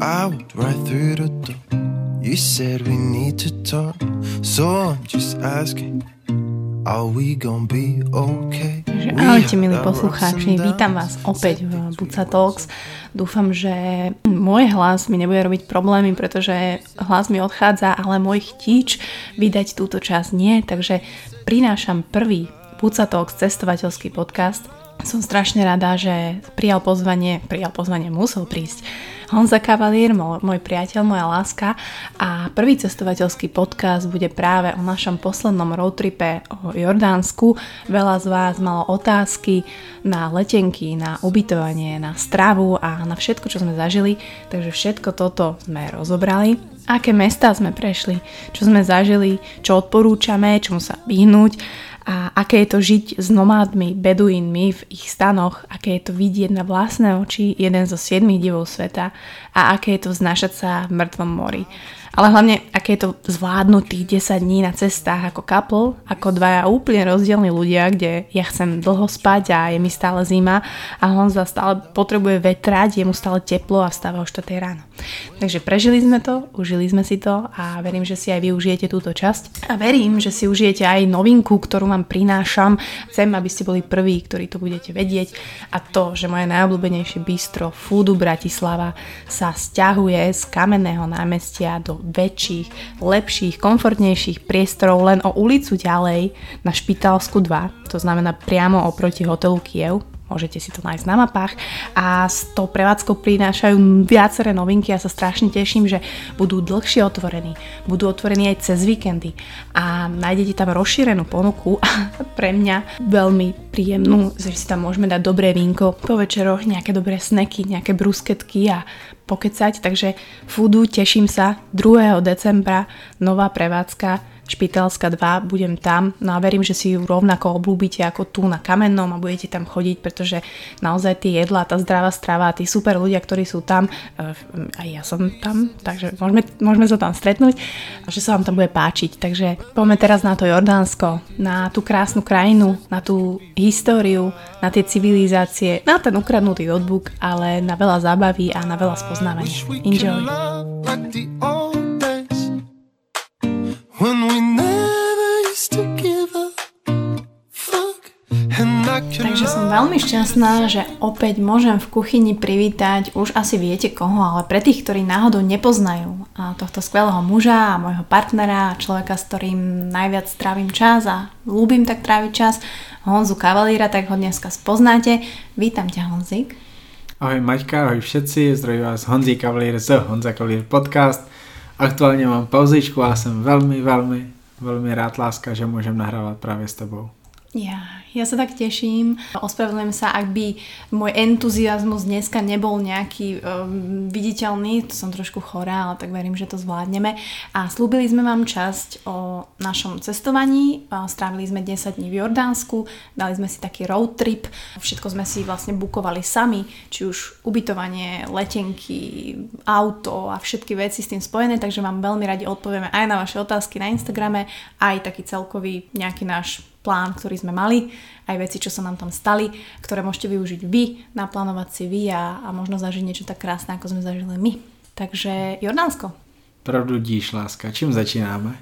I walked right through the door. You said we need to talk, so I'm just asking. Ahojte milí poslucháči, vítam vás opäť v Buca Talks. Dúfam, že môj hlas mi nebude robiť problémy, pretože hlas mi odchádza, ale môj chtíč vydať túto časť nie, takže prinášam prvý Buca Talks cestovateľský podcast. Som strašne rada, že prijal pozvanie, prijal pozvanie, musel prísť. Honza Cavalier, môj priateľ, moja láska. A prvý cestovateľský podcast bude práve o našom poslednom roadtripe o Jordánsku. Veľa z vás malo otázky na letenky, na ubytovanie, na stravu a na všetko, čo sme zažili, takže všetko toto sme rozobrali. Aké mesta sme prešli, čo sme zažili, čo odporúčame, čomu sa vyhnúť a aké je to žiť s nomádmi, beduínmi v ich stanoch, aké je to vidieť na vlastné oči jeden zo siedmých divov sveta a aké je to vznášať sa v mŕtvom mori. Ale hlavne, aké je to zvládnuť tých 10 dní na cestách ako couple, ako dvaja úplne rozdielni ľudia, kde ja chcem dlho spať a je mi stále zima a Honza stále potrebuje vetrať, je mu stále teplo a stáva o 4 ráno. Takže prežili sme to, užili sme si to a verím, že si aj vy užijete túto časť. A verím, že si užijete aj novinku, ktorú vám prinášam. Chcem, aby ste boli prví, ktorí to budete vedieť a to, že moje najobľúbenejšie bistro Foodu Bratislava sa stiahuje z kamenného námestia do väčších, lepších, komfortnejších priestorov len o ulicu ďalej na Špitalsku 2, to znamená priamo oproti hotelu Kiev. Môžete si to nájsť na mapách. A s tou prevádzkou prinášajú viaceré novinky. Ja sa strašne teším, že budú dlhšie otvorení, budú otvorení aj cez víkendy. A nájdete tam rozšírenú ponuku. A pre mňa veľmi príjemnú, že si tam môžeme dať dobré vínko po večeroch, nejaké dobré sneky, nejaké brusketky a pokecať. Takže foodu teším sa 2. decembra nová prevádzka Špitelská 2, budem tam, no a verím, že si ju rovnako oblúbite ako tu na Kamennom a budete tam chodiť, pretože naozaj tie jedlá, tá zdravá strava, tí super ľudia, ktorí sú tam, eh, aj ja som tam, takže môžeme, môžeme sa tam stretnúť a že sa vám tam bude páčiť. Takže poďme teraz na to Jordánsko, na tú krásnu krajinu, na tú históriu, na tie civilizácie, na ten ukradnutý notebook, ale na veľa zábavy a na veľa spoznávania. Enjoy! When we never used to give up. Takže som veľmi šťastná, že opäť môžem v kuchyni privítať, už asi viete koho, ale pre tých, ktorí náhodou nepoznajú tohto skvelého muža a môjho partnera, človeka, s ktorým najviac trávim čas a ľúbim tak tráviť čas, Honzu Kavalíra, tak ho dneska spoznáte. Vítam ťa Honzik. Ahoj Maťka, ahoj všetci, zdraví vás Honzi Kavalír z Honza Kavalír podcast. Aktuálně mám pauzičku a jsem velmi, velmi, velmi rád, láska, že můžem nahrávat právě s tebou. Ja, ja sa tak teším. Ospravedlňujem sa, ak by môj entuziasmus dneska nebol nejaký um, viditeľný, to som trošku chorá, ale tak verím, že to zvládneme. A slúbili sme vám časť o našom cestovaní. Strávili sme 10 dní v Jordánsku, dali sme si taký road trip. Všetko sme si vlastne bukovali sami, či už ubytovanie, letenky, auto a všetky veci s tým spojené, takže vám veľmi radi odpovieme aj na vaše otázky na Instagrame, aj taký celkový nejaký náš plán, ktorý sme mali, aj veci, čo sa nám tam stali, ktoré môžete využiť vy, naplánovať si vy a, a možno zažiť niečo tak krásne, ako sme zažili my. Takže Jordánsko. Pravdu díš, láska. Čím začínáme?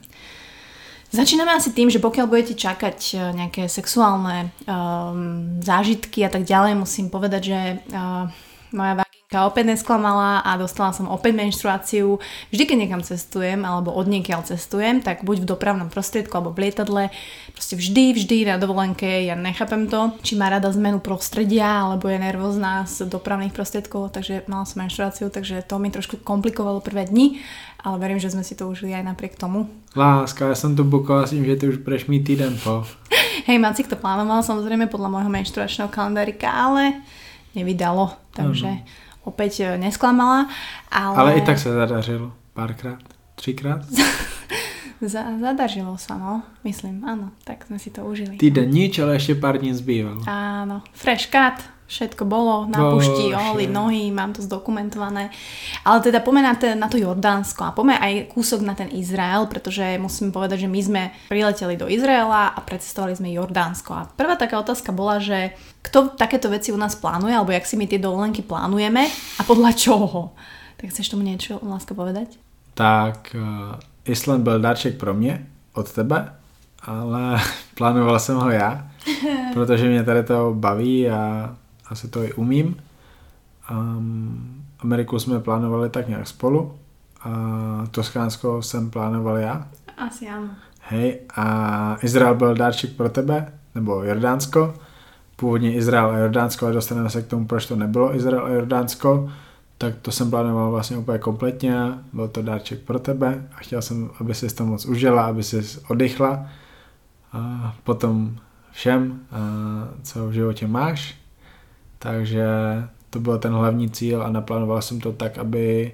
Začíname asi tým, že pokiaľ budete čakať e, nejaké sexuálne um, zážitky a tak ďalej, musím povedať, že uh, moja Ka opäť nesklamala a dostala som opäť menštruáciu. Vždy, keď niekam cestujem alebo od niekiaľ cestujem, tak buď v dopravnom prostriedku alebo v lietadle, proste vždy, vždy na dovolenke, ja nechápem to, či má rada zmenu prostredia alebo je nervózna z dopravných prostriedkov, takže mala som menštruáciu, takže to mi trošku komplikovalo prvé dni, ale verím, že sme si to užili aj napriek tomu. Láska, ja som to bukovala s tým, že ty už mít týden po. Hej, Macik to plánoval samozrejme podľa môjho menštruačného kalendárika, ale nevydalo, takže... Uh-huh opäť e, nesklamala. Ale, ale i tak sa zadařilo párkrát, třikrát. Zadařilo sa, no, myslím, áno, tak sme si to užili. Týden nič, ale ešte pár dní zbývalo. Áno, fresh cut, Všetko bolo na pušti, ohli nohy, mám to zdokumentované. Ale teda poďme na, te, na to Jordánsko a poďme aj kúsok na ten Izrael, pretože musím povedať, že my sme prileteli do Izraela a predstavovali sme Jordánsko. A prvá taká otázka bola, že kto takéto veci u nás plánuje, alebo jak si my tie dovolenky plánujeme a podľa čoho? Tak chceš tomu niečo, láska, povedať? Tak uh, Island byl darček pro mě od tebe, ale plánoval jsem ho já, protože mě tady to baví a asi to i umím. Um, Ameriku jsme plánovali tak nějak spolu a Toskánsko jsem plánoval já. Asi ano. Hej, a Izrael byl dárček pro tebe, nebo Jordánsko. Původně Izrael a Jordánsko, ale dostaneme se k tomu, proč to nebylo Izrael a Jordánsko. Tak to jsem plánoval vlastně úplně kompletně, byl to dárček pro tebe a chtěl jsem, aby si to moc užila, aby si oddychla. A potom všem, co v životě máš, takže to byl ten hlavní cíl a naplánoval jsem to tak, aby,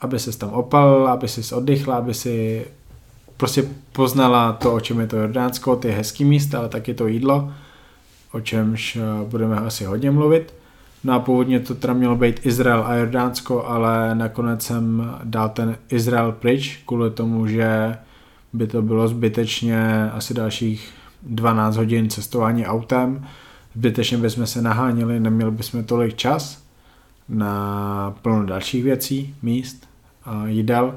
aby se tam opal, aby si oddychla, aby si prostě poznala to, o čem je to Jordánsko, ty hezký místa, ale taky to jídlo, o čemž eh, budeme asi hodně mluvit. No a původně to teda mělo být Izrael a Jordánsko, ale nakonec jsem dal ten Izrael pryč kvůli tomu, že by to bylo zbytečně asi dalších 12 hodin cestování autem, zbytečně bychom se naháněli, neměli bychom tolik čas na plno dalších věcí, míst a jídel,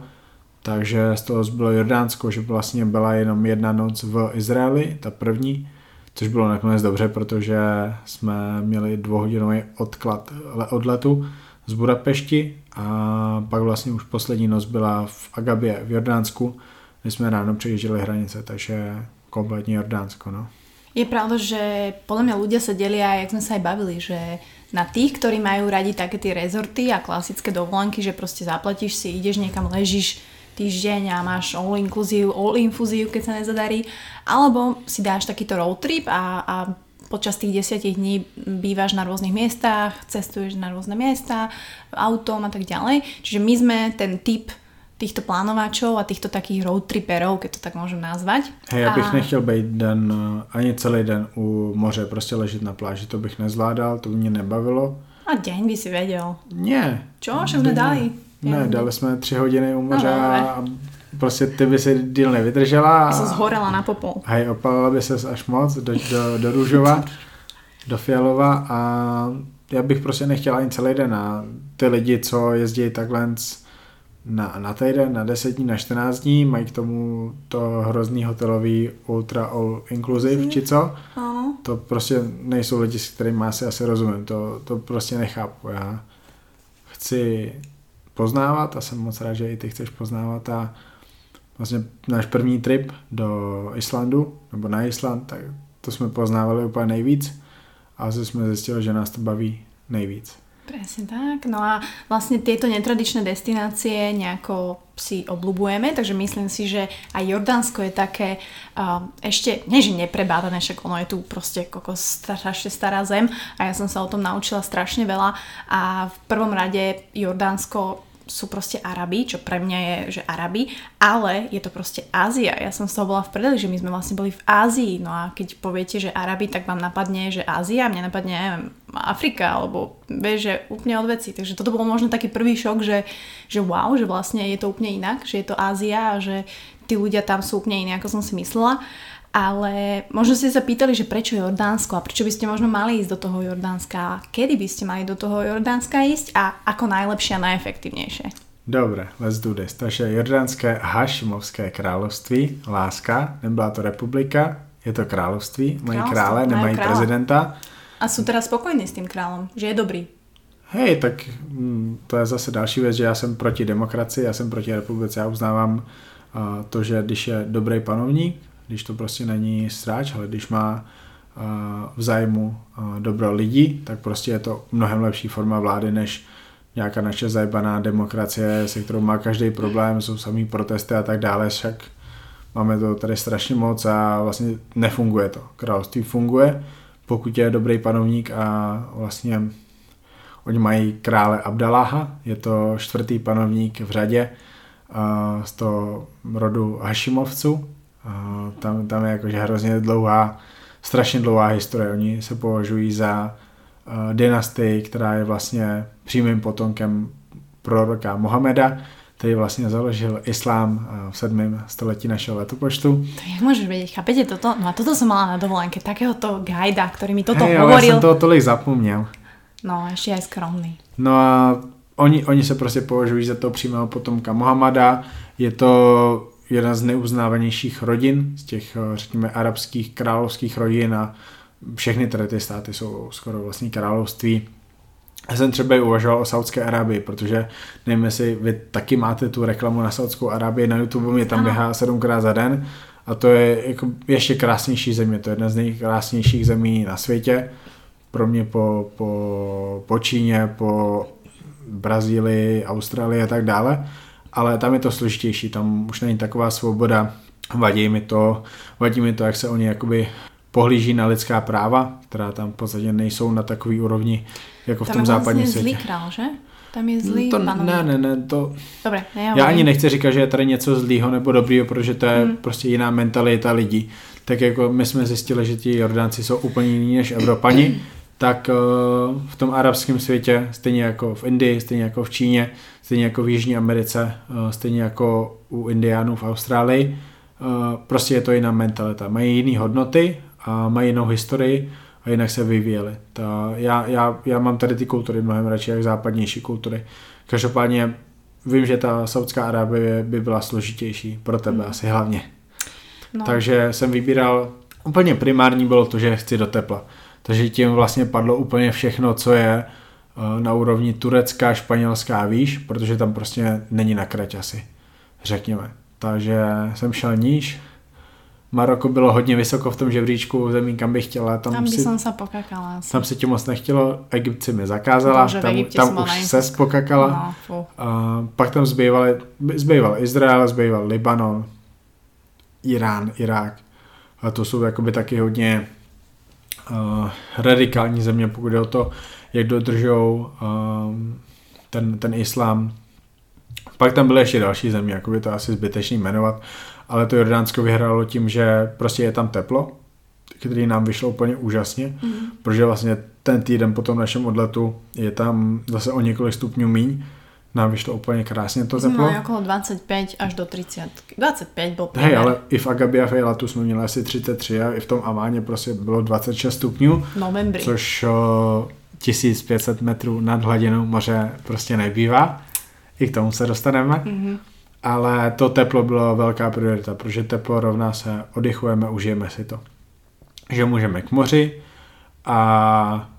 takže z toho zbylo Jordánsko, že vlastně byla jenom jedna noc v Izraeli, ta první, což bylo nakonec dobře, protože jsme měli dvouhodinový odklad odletu z Budapešti a pak vlastně už poslední noc byla v Agabě v Jordánsku, my jsme ráno přejížděli hranice, takže kompletně Jordánsko. No. Je pravda, že podľa mňa ľudia sa delia, jak sme sa aj bavili, že na tých, ktorí majú radi také tie rezorty a klasické dovolenky, že proste zaplatíš si, ideš niekam, ležíš týždeň a máš all inclusive, all infúziu, keď sa nezadarí, alebo si dáš takýto road trip a, a počas tých desiatich dní bývaš na rôznych miestach, cestuješ na rôzne miesta, autom a tak ďalej. Čiže my sme ten typ týchto plánovačov a týchto takých road tripperov, keď to tak môžem nazvať. Hej, já bych a... nechtěl být den, ani celý den u moře, prostě ležet na pláži, to bych nezvládal, to by mě nebavilo. A deň by si vedel. Nie. Čo? Však sme dali. Ne, ne, dali jsme tři hodiny u moře no, a prostě ty by si díl nevydržela. A se zhorela na popol. Hej, opalila by se až moc do, do, do Růžova, do Fialova a já bych prostě nechtěl ani celý den a ty lidi, co jezdí takhle na, na týden, na 10 dní, na 14 dní, mají k tomu to hrozný hotelový ultra all inclusive, či co? Ano. To prostě nejsou lidi, s kterými asi asi rozumím, to, to prostě nechápu. Já chci poznávat a jsem moc rád, že i ty chceš poznávat a vlastně náš první trip do Islandu, nebo na Island, tak to jsme poznávali úplně nejvíc a asi jsme zjistili, že nás to baví nejvíc. Presne tak. No a vlastne tieto netradičné destinácie nejako si obľúbujeme, takže myslím si, že aj Jordánsko je také uh, ešte, nie že neprebádané, však ono je tu proste koko strašne stará zem a ja som sa o tom naučila strašne veľa a v prvom rade Jordánsko sú proste Arabi, čo pre mňa je, že Arabi, ale je to proste Ázia. Ja som z toho bola v predeli, že my sme vlastne boli v Ázii. No a keď poviete, že Arabi, tak vám napadne, že Ázia, mne napadne, neviem, Afrika, alebo vieš, že úplne od veci. Takže toto bol možno taký prvý šok, že, že wow, že vlastne je to úplne inak, že je to Ázia a že tí ľudia tam sú úplne iní, ako som si myslela ale možno ste sa pýtali, že prečo Jordánsko a prečo by ste možno mali ísť do toho Jordánska, kedy by ste mali do toho Jordánska ísť a ako najlepšie a najefektívnejšie. Dobre, let's do this. Takže Jordánské Hašimovské království, láska, nebyla to republika, je to království, mají krále, nemají krále. prezidenta. A sú teraz spokojní s tým kráľom, že je dobrý. Hej, tak hm, to je zase další věc, že já jsem proti demokracii, já jsem proti republice, já uznávám to, že když je dobrý panovník, když to prostě není stráč, ale když má v zájmu dobro lidí, tak prostě je to mnohem lepší forma vlády, než nějaká naše zajebaná demokracie, se kterou má každý problém, jsou samý protesty a tak dále, však máme to tady strašně moc a vlastně nefunguje to. Království funguje, pokud je dobrý panovník a vlastně oni mají krále Abdaláha, je to čtvrtý panovník v řadě z toho rodu Hašimovců, tam, tam je jakože hrozně dlouhá, strašně dlouhá historie. Oni se považují za dynastii, která je vlastně přímým potomkem proroka Mohameda, který vlastně založil islám v 7. století našeho letopočtu. To jak môžeš vedieť, chápete toto? No a toto som mala na dovolenke, takéhoto gajda, ktorý mi toto hey, hovoril. Já jsem toho tolik zapomněl. No, ešte aj skromný. No a oni, oni se prostě považují za toho přímého potomka Mohamada. Je to jedna z neuznávanějších rodin, z těch, řekněme, arabských královských rodin a všechny tady ty státy jsou skoro vlastně království. Já jsem třeba i uvažoval o Saudské Arábii, protože nevím, jestli vy taky máte tu reklamu na Saudskou Arábii na YouTube, mě tam běhá sedmkrát za den a to je jako ještě krásnější země, to je jedna z nejkrásnějších zemí na světě, pro mě po, po, po Číně, po Brazílii, Austrálii a tak dále, ale tam je to složitější, tam už není taková svoboda, vadí mi to, vadí mi to, jak se oni jakoby pohlíží na lidská práva, která tam v podstatě nejsou na takový úrovni jako v Tam tom je západním světě. zlý král, že? Tam je zlý to, panovník. ne, ne, ne, to, Dobre, ne, já ani nechci říkat, že je tady něco zlýho nebo dobrýho, protože to je Hmm. prostě jiná mentalita lidí. Tak jako my jsme zjistili, že ti Jordánci jsou úplně jiní než Evropani, tak eh, v tom arabském světě, stejně jako v Indii, stejně jako v Číně, stejně jako v Jižní Americe, eh, stejně jako u Indiánů v Austrálii, eh, prostě je to jiná mentalita. Mají jiné hodnoty a mají jinou historii a jinak se vyvíjeli. Ta, já, já, já mám tady ty kultury mnohem radši, jak západnější kultury. Každopádně vím, že ta Saudská Arábie by byla složitější pro tebe Mm. asi hlavně. No, Takže jsem vybíral, úplně primární bylo to, že chci do tepla. Takže tím vlastně padlo úplně všechno, co je eh, na úrovni turecká, španělská výš, protože tam prostě není na krať asi, řekněme. Takže jsem šel níž. Maroko bylo hodně vysoko v tom žebříčku zemí, kam bych chtěla. Tam, tam by si, som sa pokakala. asi. tam se ti moc nechtělo, Egypt si mi zakázala, Bože, tam, tam už se spokakala. No. A pak tam zbýval, zbýval Izrael, zbýval Libanon, Irán, Irák. A to jsou jakoby taky hodně radikální země, pokud je o to, jak dodržou um, ten, ten islám. Pak tam byly ještě další země, jako by to asi zbytečný jmenovat, ale to Jordánsko vyhrálo tím, že prostě je tam teplo, který nám vyšlo úplně úžasně, Mm. protože vlastně ten týden po tom našem odletu je tam zase o několik stupňů míň, nám vyšlo úplně krásně to sme teplo. mali okolo 25 až do 30. 25 bol Hej, priemer. ale i v Agabi a Fejlatu jsme měli asi 33 a i v tom Amáně prostě bylo 26 stupňů, v novembri. což o, 1500 metrů nad hladinou moře prostě nebývá. I k tomu se dostaneme. Mhm. Ale to teplo bylo velká priorita, protože teplo rovná se oddychujeme, užijeme si to. Že můžeme k moři a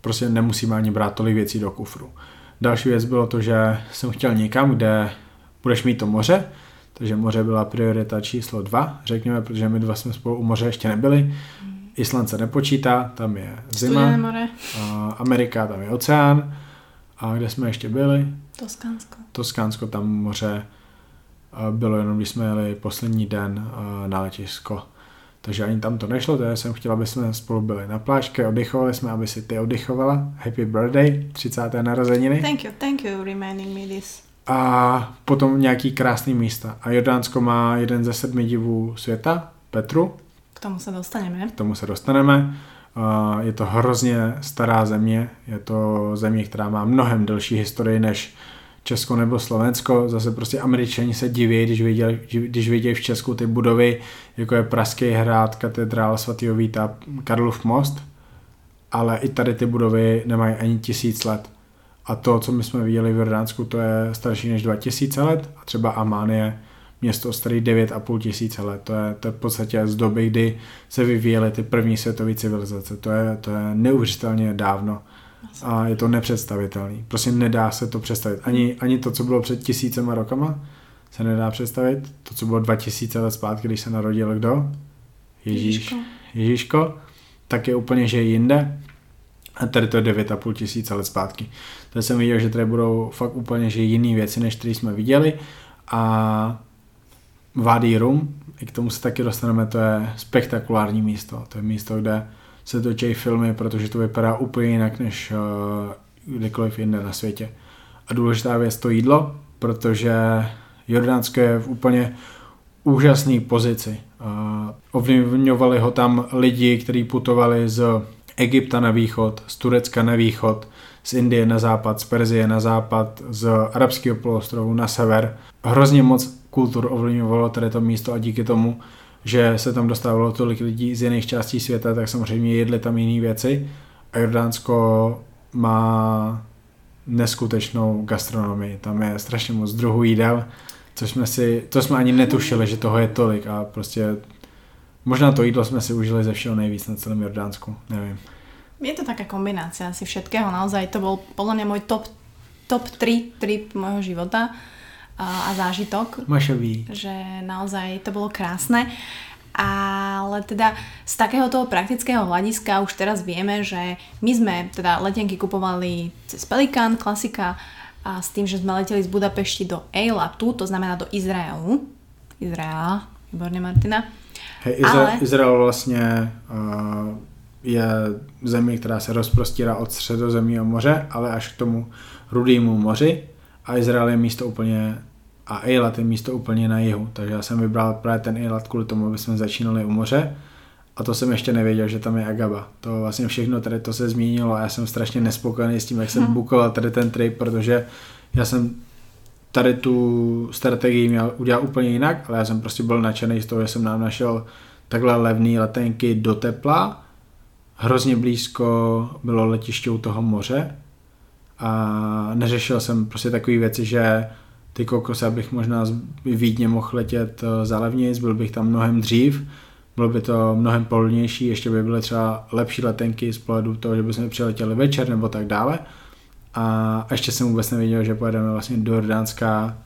prostě nemusíme ani brát tolik věcí do kufru. Další věc bylo to, že jsem chtěl někam, kde budeš mít to moře, takže moře byla priorita číslo dva, řekněme, protože my dva jsme spolu u moře ještě nebyli. Island se nepočítá, tam je zima, more, Amerika, tam je oceán. A kde jsme ještě byli? Toskánsko. Toskánsko, tam moře bylo jenom, když jsme jeli poslední den na letisko. Takže ani tam to nešlo, takže jsem chtěl, aby jsme spolu byli na plážce, oddychovali jsme, aby si ty oddychovala. Happy birthday, 30. narozeniny. Thank you, thank you reminding me this. A potom nějaký krásný místa. A Jordánsko má jeden ze sedmi divů světa, Petru, K tomu sa dostaneme. k tomu se dostaneme. Je to hrozně stará země, je to země, která má mnohem delší historii než Česko nebo Slovensko. Zase prostě američani se diví, když viděli, když vidějí v Česku ty budovy, jako je Pražský hrad, katedrál svatého Víta, Karlov most, ale i tady ty budovy nemají ani tisíc let. A to, co my jsme viděli v Jordánsku, to je starší než 2000 let a třeba Amán je město starý 9,5 tisíce let. To je, to je v podstatě z doby, kdy se vyvíjely ty první světové civilizace. To je, to je neuvěřitelně dávno a je to nepředstavitelný. Prostě nedá se to představit. Ani, ani to, co bylo před tisícema rokama, se nedá představit. To, co bylo 2000 let zpátky, když se narodil kdo? Ježíš. Ježiško. Ježíško, tak je úplně, že jinde. A tady to je 9,5 tisíce let zpátky. Tady jsem viděl, že tady budou fakt úplně že jiný věci, než které jsme viděli. A Wadi Rum, i k tomu se taky dostaneme, to je spektakulární místo. To je místo, kde se točí filmy, protože to vypadá úplně jinak, než uh, kdekoliv jinde na světě. A důležitá věc to jídlo, protože Jordánsko je v úplně úžasné pozici. Uh, ovlivňovali ho tam lidi, kteří putovali z Egypta na východ, z Turecka na východ, z Indie na západ, z Perzie na západ, z arabského poloostrovu na sever. Hrozně moc kultur ovlivňovalo tady to místo a díky tomu, že se tam dostávalo tolik lidí z jiných částí světa, tak samozřejmě jedli tam jiné věci a Jordánsko má neskutečnou gastronomii. Tam je strašně moc druhů jídel, což jsme si, to jsme ani netušili, že toho je tolik a prostě možná to jídlo jsme si užili ze všeho nejvíc na celém Jordánsku, nevím. Je to taká kombinácia asi všetkého, naozaj to bol podľa mňa môj top, top 3 trip môjho života a, zážitok. Mašový. Že naozaj to bolo krásne. Ale teda z takého toho praktického hľadiska už teraz vieme, že my sme teda letenky kupovali cez Pelikan, klasika, a s tým, že sme leteli z Budapešti do Eilatu, to znamená do Izraelu. Izraela, výborne Martina. Hej, Izra- Ale... Izrael vlastně uh, je zemí, která se rozprostírá od středozemního moře, ale až k tomu rudému moři a Izrael je místo úplně a Eilat je místo úplně na jihu, takže já jsem vybral právě ten Eilat kvůli tomu, aby jsme začínali u moře a to jsem ještě nevěděl, že tam je Agaba. To vlastně všechno tady to se změnilo a já jsem strašně nespokojený s tím, jak jsem hmm. bukoval tady ten trip, protože já jsem tady tu strategii měl udělat úplně jinak, ale já jsem prostě byl nadšený z toho, že jsem nám našel takhle levné letenky do tepla hrozně blízko bylo letiště u toho moře a neřešil jsem prostě takové věci, že ty kokos, abych možná z Vídně mohl letět eh, za levnic, byl bych tam mnohem dřív, bylo by to mnohem pohodlnější, ještě by byly třeba lepší letenky z pohledu toho, že bychom přiletěli večer nebo tak dále. A ještě jsem vůbec nevěděl, že pojedeme vlastně do Jordánska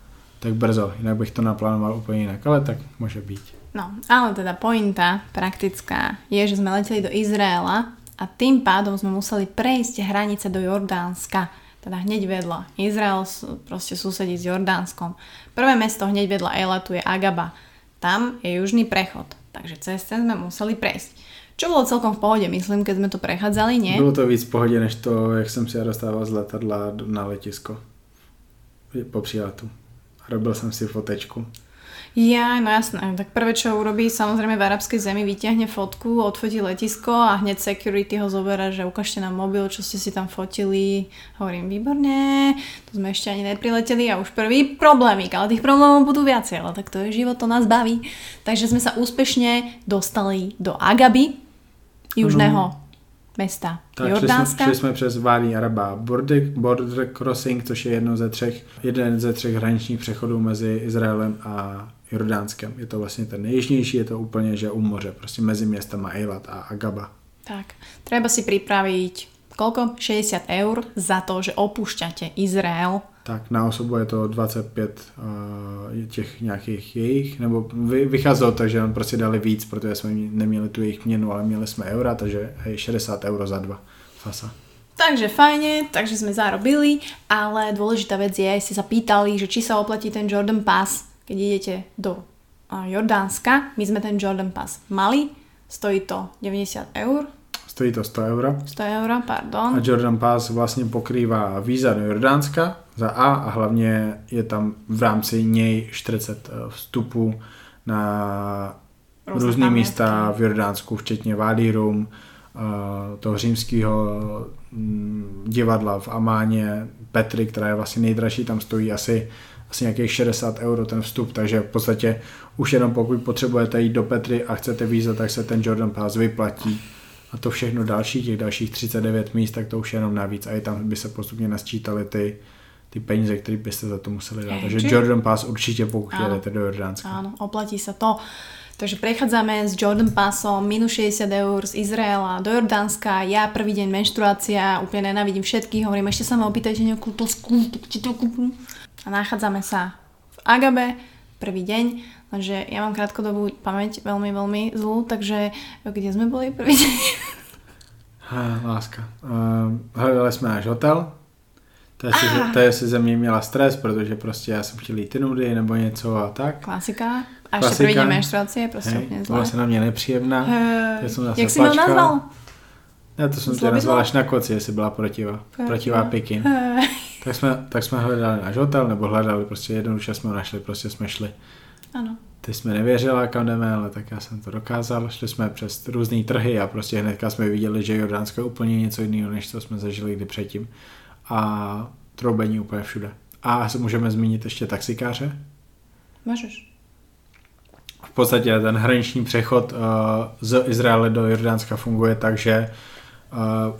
tak brzo, jinak bych to naplánoval úplně jinak, ale tak může být. No, ale teda pointa praktická je, že sme leteli do Izraela a tým pádom sme museli prejsť hranice do Jordánska, teda hneď vedľa. Izrael proste susedí s Jordánskom. Prvé mesto hneď vedľa Eilatu je Agaba. Tam je južný prechod, takže cez ten sme museli prejsť. Čo bolo celkom v pohode, myslím, keď sme to prechádzali, nie? Bylo to víc v pohodě, než to, jak jsem si dostával z letadla na letisko. Po přijatu. Robil jsem si fotečku. Ja, no jasné. Tak prvé, čo urobí, samozrejme v arabskej zemi vyťahne fotku, odfotí letisko a hneď security ho zoberá, že ukážte nám mobil, čo ste si tam fotili. Hovorím, výborne, to sme ešte ani neprileteli a už prvý problémik, ale tých problémov budú viacej, ale tak to je život, to nás baví. Takže sme sa úspešne dostali do Agaby, južného mm mesta tak, Jordánska. Šli jsme, šli jsme přes Vádí Araba border, border Crossing, což je jedno ze třech, jeden ze třech hraničních přechodů mezi Izraelem a Jordánskem. Je to vlastně ten nejjižnější, je to úplně, že u moře, prostě mezi městama Eilat a Agaba. Tak, treba si pripraviť koľko? 60 eur za to, že opúšťate Izrael. Tak na osobu je to 25 uh, těch nějakých jejich, nebo vy, vycházelo to, že on prostě dali víc, protože jsme neměli tu jejich měnu, ale měli jsme eura, takže hej, 60 euro za dva. Fasa. Takže fajne, takže sme zarobili, ale dôležitá vec je, ste sa pýtali, že či sa oplatí ten Jordan Pass keď idete do Jordánska, my sme ten Jordan Pass mali, stojí to 90 eur. Stojí to 100 eur. 100 eur, pardon. A Jordan Pass vlastně pokrývá víza do Jordánska za A a hlavně je tam v rámci něj 40 eh, vstupů na různé místa v Jordánsku, včetně Wadi Rum, eh, toho římského divadla v Amáně, Petry, která je vlastně nejdražší, tam stojí asi asi nějakých 60 euro ten vstup, takže v podstatě už jenom pokud potřebujete jít do Petry a chcete víza, tak se ten Jordan Pass vyplatí. A to všechno další, těch dalších 39 míst, tak to už jenom navíc. A i tam by se postupně nasčítali ty, ty peníze, které byste za to museli dát. Takže Či... Jordan Pass určitě pokud jedete do Jordánska. Áno, oplatí sa to. Takže prechádzame s Jordan Passom minus 60 eur z Izraela do Jordánska. Ja prvý deň menštruácia, úplne nenávidím všetkých. Hovorím, ešte sa ma opýtajte nejakú to či to kúpim a nachádzame sa v Agabe prvý deň, lenže ja mám krátkodobú pamäť veľmi, veľmi zlú, takže kde sme boli prvý deň? Ha, láska. Uh, hledali jsme náš hotel, to je, si, ah. to je si ze mě měla stres, protože prostě já jsem chtěl jít nudy nebo něco a tak. Klasika. A ještě první menštruace, prostě hey, úplně zlé. Byla se na mě nepříjemná. Uh, jak jsi mě nazval? Já to jsem nazval až na koci, jestli byla protivá. Protivá Pikin. Tak jsme, tak jsme hledali náš hotel, nebo hledali, prostě jednoduše jsme ho našli, prostě jsme šli. Ano. Ty jsme nevěřila, kam jdeme, ale tak já jsem to dokázal. Šli jsme přes různé trhy a prostě hnedka jsme viděli, že Jordánsko je úplně něco jiného, než co jsme zažili kdy předtím. A troubení úplně všude. A můžeme zmínit ještě taxikáře. Můžeš. V podstatě ten hraniční přechod uh, z Izraele do Jordánska funguje tak, že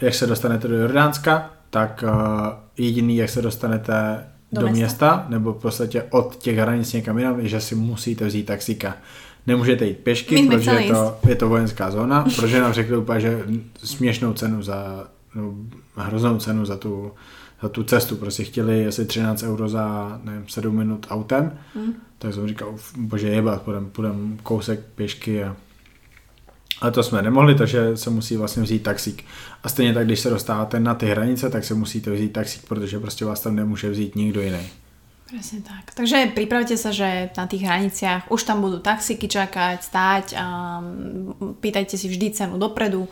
jak se dostanete do Jordánska, tak uh, jediný, jak se dostanete do, do města? města, nebo v podstatě od těch hranic někam jinam, je, že si musíte vzít taxíka. Nemůžete jít pěšky, protože je to, je to vojenská zóna, protože nám řekli úplně, že směšnou cenu za, no, hroznou cenu za tu, za tu cestu, prostě chtěli asi 13 euro za, nevím, 7 minut autem, hmm. tak jsem říkal, bože jebat, půjdem, půjdem kousek pěšky a ale to jsme nemohli, takže se musí vlastně vzít taxík. A stejně tak, když se dostáváte na ty hranice, tak se musíte vzít taxík, protože prostě vás tam nemůže vzít nikdo jiný. Presne tak. Takže pripravte sa, že na tých hraniciach už tam budú taxíky čakať, stáť a pýtajte si vždy cenu dopredu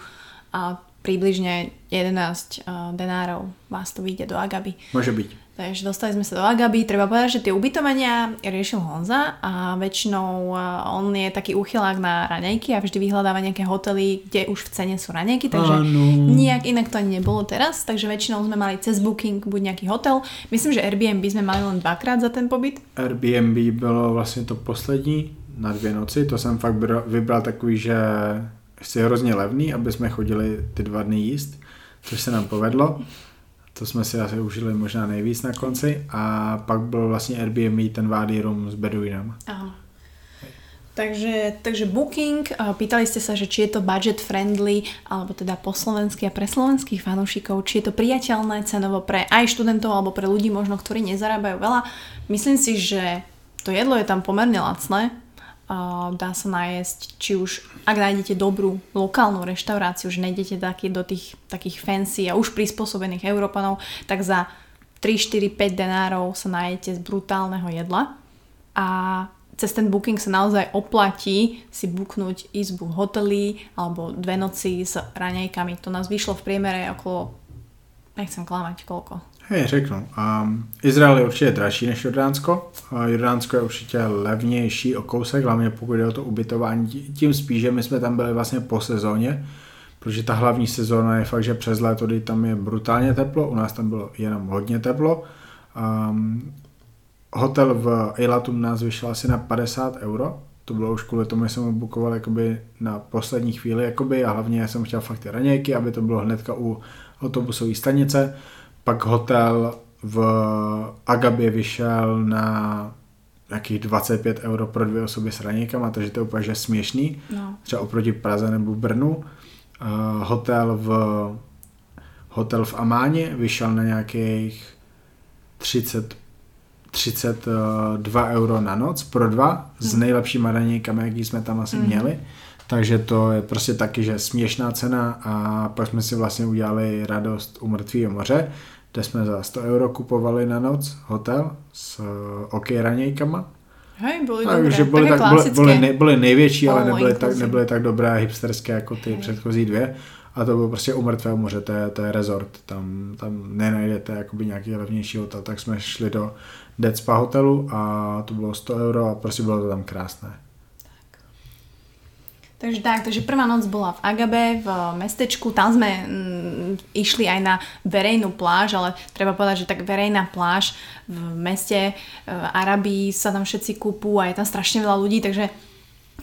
a približne 11 denárov vás to vyjde do Agaby. Môže byť. Takže dostali sme sa do Agaby. Treba povedať, že tie ubytovania riešil Honza a väčšinou on je taký úchylák na raňajky a vždy vyhľadáva nejaké hotely, kde už v cene sú raňajky, takže ano. nijak inak to ani nebolo teraz, takže väčšinou sme mali cez booking buď nejaký hotel. Myslím, že Airbnb sme mali len dvakrát za ten pobyt. Airbnb bylo vlastně to poslední na dvě noci, to jsem fakt vybral takový, že je hrozně levný, aby jsme chodili ty dva dny jíst, což se nám povedlo. To jsme si asi užili možná nejvíc na konci a pak byl vlastně Airbnb ten Wadi Room s Beduinem. Takže, takže booking, pýtali ste sa, že či je to budget friendly, alebo teda po slovensky a pre slovenských fanúšikov, či je to priateľné cenovo pre aj študentov, alebo pre ľudí možno, ktorí nezarábajú veľa. Myslím si, že to jedlo je tam pomerne lacné, dá sa nájsť, či už ak nájdete dobrú lokálnu reštauráciu, že nejdete taký, do tých takých fancy a už prispôsobených Európanov, tak za 3, 4, 5 denárov sa nájdete z brutálneho jedla a cez ten booking sa naozaj oplatí si buknúť izbu v hoteli alebo dve noci s raňajkami. To nás vyšlo v priemere okolo, nechcem klamať, koľko? Hej, řeknu. Um, Izrael je určitě dražší než Jordánsko. Uh, Jordánsko je určitě levnější o kousek, hlavně pokud je o to ubytování. Tím spíš, že my jsme tam byli vlastně po sezóně, protože ta hlavní sezóna je fakt, že přes léto, kdy tam je brutálně teplo, u nás tam bylo jenom hodně teplo. Um, hotel v Eilatum nás vyšel asi na 50 euro, to bylo už kvůli tomu, že jsem ho bukoval na poslední chvíli jakoby, a hlavně jsem chtěl fakt ty ranějky, aby to bylo hnedka u autobusové stanice. Pak hotel v Agabě vyšel na nějakých 25 euro pro dvě osoby s ranějkama, takže to je úplně že směšný. No. Třeba oproti Praze nebo Brnu. Uh, hotel v hotel v Amáně vyšel na nějakých 30 32 euro na noc pro dva s hmm. nejlepšíma ranějkami, jaký jsme tam asi mm. měli. Takže to je prostě taky, že směšná cena a pak jsme si vlastně udělali radost u mrtvého moře, kde jsme za 100 euro kupovali na noc hotel s uh, OK ranějkama. Hej, byly Takže dobré. byly, tak, byly, byly, nej, byly největší, ale nebyly tak, nebyly tak dobré hipsterské jako ty Hej. předchozí dvě. A to bylo prostě u mrtvého moře, to je, to je resort, tam, tam nenajdete jakoby nějaký levnější hotel, tak jsme šli do Dead Spa hotelu a to bylo 100 euro a prostě bylo to tam krásné. Takže tak, takže prvá noc bola v Agabe, v mestečku, tam sme mm, išli aj na verejnú pláž, ale treba povedať, že tak verejná pláž v meste v Arabii sa tam všetci kúpu a je tam strašne veľa ľudí, takže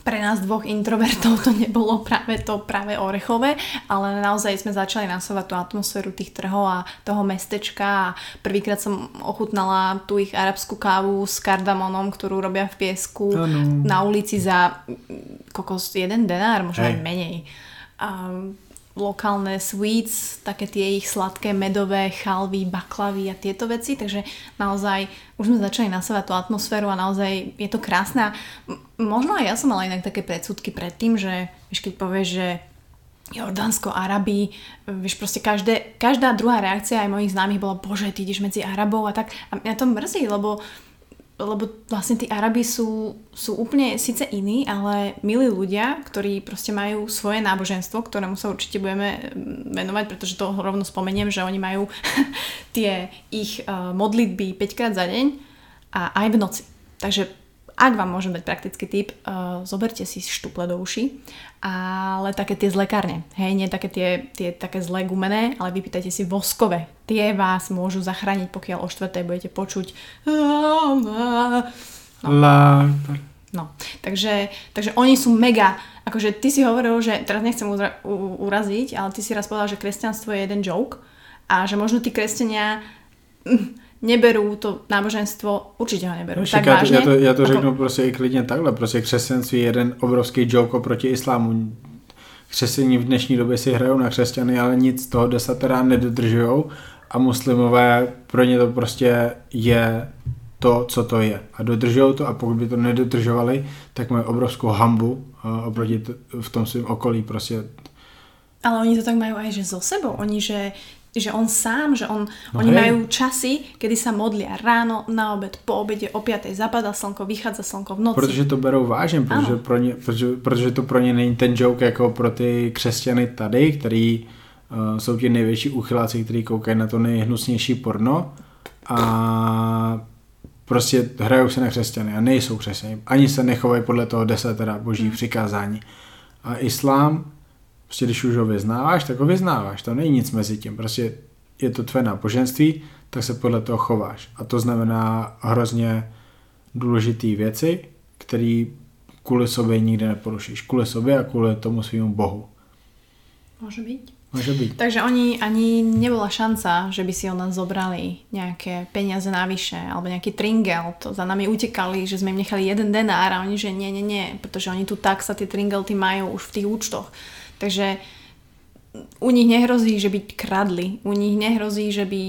pre nás dvoch introvertov to nebolo práve to práve orechové, ale naozaj sme začali nasovať tú atmosféru tých trhov a toho mestečka a prvýkrát som ochutnala tú ich arabskú kávu s kardamonom, ktorú robia v piesku ano. na ulici za kokos jeden denár, možno aj menej. A lokálne sweets, také tie ich sladké medové chalvy, baklavy a tieto veci, takže naozaj už sme začali nasávať tú atmosféru a naozaj je to krásne. Možno aj ja som mala inak také predsudky pred tým, že vieš, keď povieš, že Jordánsko, Arabi, vieš proste každé, každá druhá reakcia aj mojich známych bola, bože, ty ideš medzi Arabov a tak. A mňa to mrzí, lebo lebo vlastne tí Arabi sú, sú úplne síce iní, ale milí ľudia, ktorí proste majú svoje náboženstvo, ktorému sa určite budeme mm, venovať, pretože to rovno spomeniem, že oni majú tie ich uh, modlitby 5 krát za deň a aj v noci. Takže Ak vám môžem dať praktický tip, uh, zoberte si štuple do uši, ale také tie z lekárne. Hej, nie také tie, tie také zlé gumené, ale vypýtajte si voskové. Tie vás môžu zachrániť, pokiaľ o štvrtej budete počuť no. No, takže, takže oni sú mega, akože ty si hovoril, že, teraz nechcem uzra- u- uraziť, ale ty si raz povedal, že kresťanstvo je jeden joke a že možno tí kresťania hm, neberú to náboženstvo, určitě ho neberú. No, tak vážně, já, to, já to řeknu prostě i klidně takhle. Prostě křesťanství je jeden obrovský joke oproti islámu. Křesťaní v dnešní době si hrajou na křesťany, ale nic z toho desatera nedodržují a muslimové pro ně to prostě je to, co to je. A dodržují to a pokud by to nedodržovali, tak mají obrovskou hambu uh, oproti v tom svém okolí. Prostě Ale oni to tak majú aj že so sebou. Oni, že, že on sám, že on, No oni hej. majú časy, kedy sa modlia ráno, na obed, po obede, o 5. zapadá slnko, vychádza slnko v noci. Protože to berou vážně, protože, pro ně, protože, protože to pro ně není ten joke jako pro ty křesťany tady, který uh, jsou ti největší uchyláci, kteří koukají na to nejhnusnější porno a prostě hrajou se na křesťany a nejsou křesťany. Ani se nechovají podle toho desatera boží přikázání. A islám, prostě když už ho vyznáváš, tak ho vyznáváš. To není nic mezi tím. Prostě je to tvé náboženství, tak se podle toho chováš. A to znamená hrozně důležitý věci, které kvůli sobě nikdy neporušíš. Kvůli sobě a kvůli tomu svýmu bohu. Môže byť. Může být. Takže oni ani nebola šanca, že by si od nás zobrali nejaké peniaze navyše alebo nejaký tringel. To za nami utekali, že sme im nechali jeden denár a oni, že nie, nie, nie, pretože oni tu tak sa tie tringelty majú už v tých účtoch. Takže u nich nehrozí, že by kradli. U nich nehrozí, že by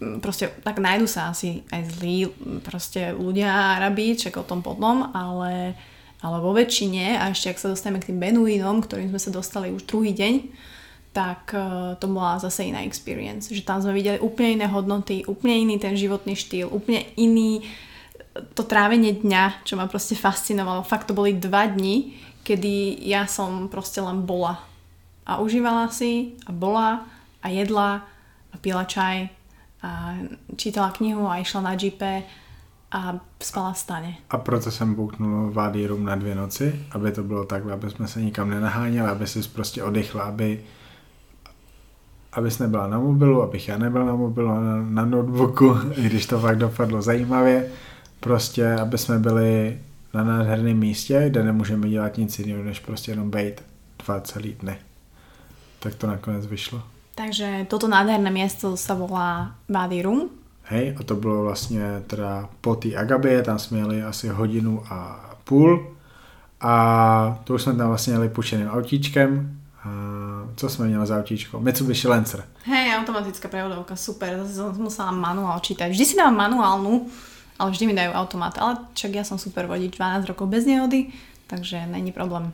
mm, proste tak nájdu sa asi aj zlí proste ľudia Arabi, čak o tom potom, ale, ale vo väčšine, a ešte ak sa dostaneme k tým Beduínom, ktorým sme sa dostali už druhý deň, tak eh, to bola zase iná experience. Že tam sme videli úplne iné hodnoty, úplne iný ten životný štýl, úplne iný eh, to trávenie dňa, čo ma proste fascinovalo. Fakt to boli dva dni, kedy ja som proste len bola. A užívala si a bola a jedla a pila čaj a čítala knihu a išla na džipe a spala v stane. A proto jsem bouknul Vádý Rum na dvě noci, aby to bylo takhle, aby jsme se nikam nenaháněli, aby si prostě oddychla, aby abys nebyla na mobilu, abych já nebyl na mobilu na, na notebooku, i když to fakt dopadlo zajímavě. Prostě, aby jsme byli na nádherném místě, kde nemůžeme dělat nic jiného, než prostě jenom být dva celý dny. Tak to nakonec vyšlo. Takže toto nádherné miesto sa volá Wadi Rum. Hej, a to bylo vlastně teda po té Agabě, tam jsme jeli asi hodinu a půl a to už jsme tam vlastně jeli půjčeným autíčkem. A co jsme měli za autíčko? Mitsubishi Lancer. Hej, automatická prevodovka, super. Zase som musela manuál čítať. Vždy si dávam manuálnu, ale vždy mi dajú automat. Ale čak ja som super vodič, 12 rokov bez nehody, takže není problém.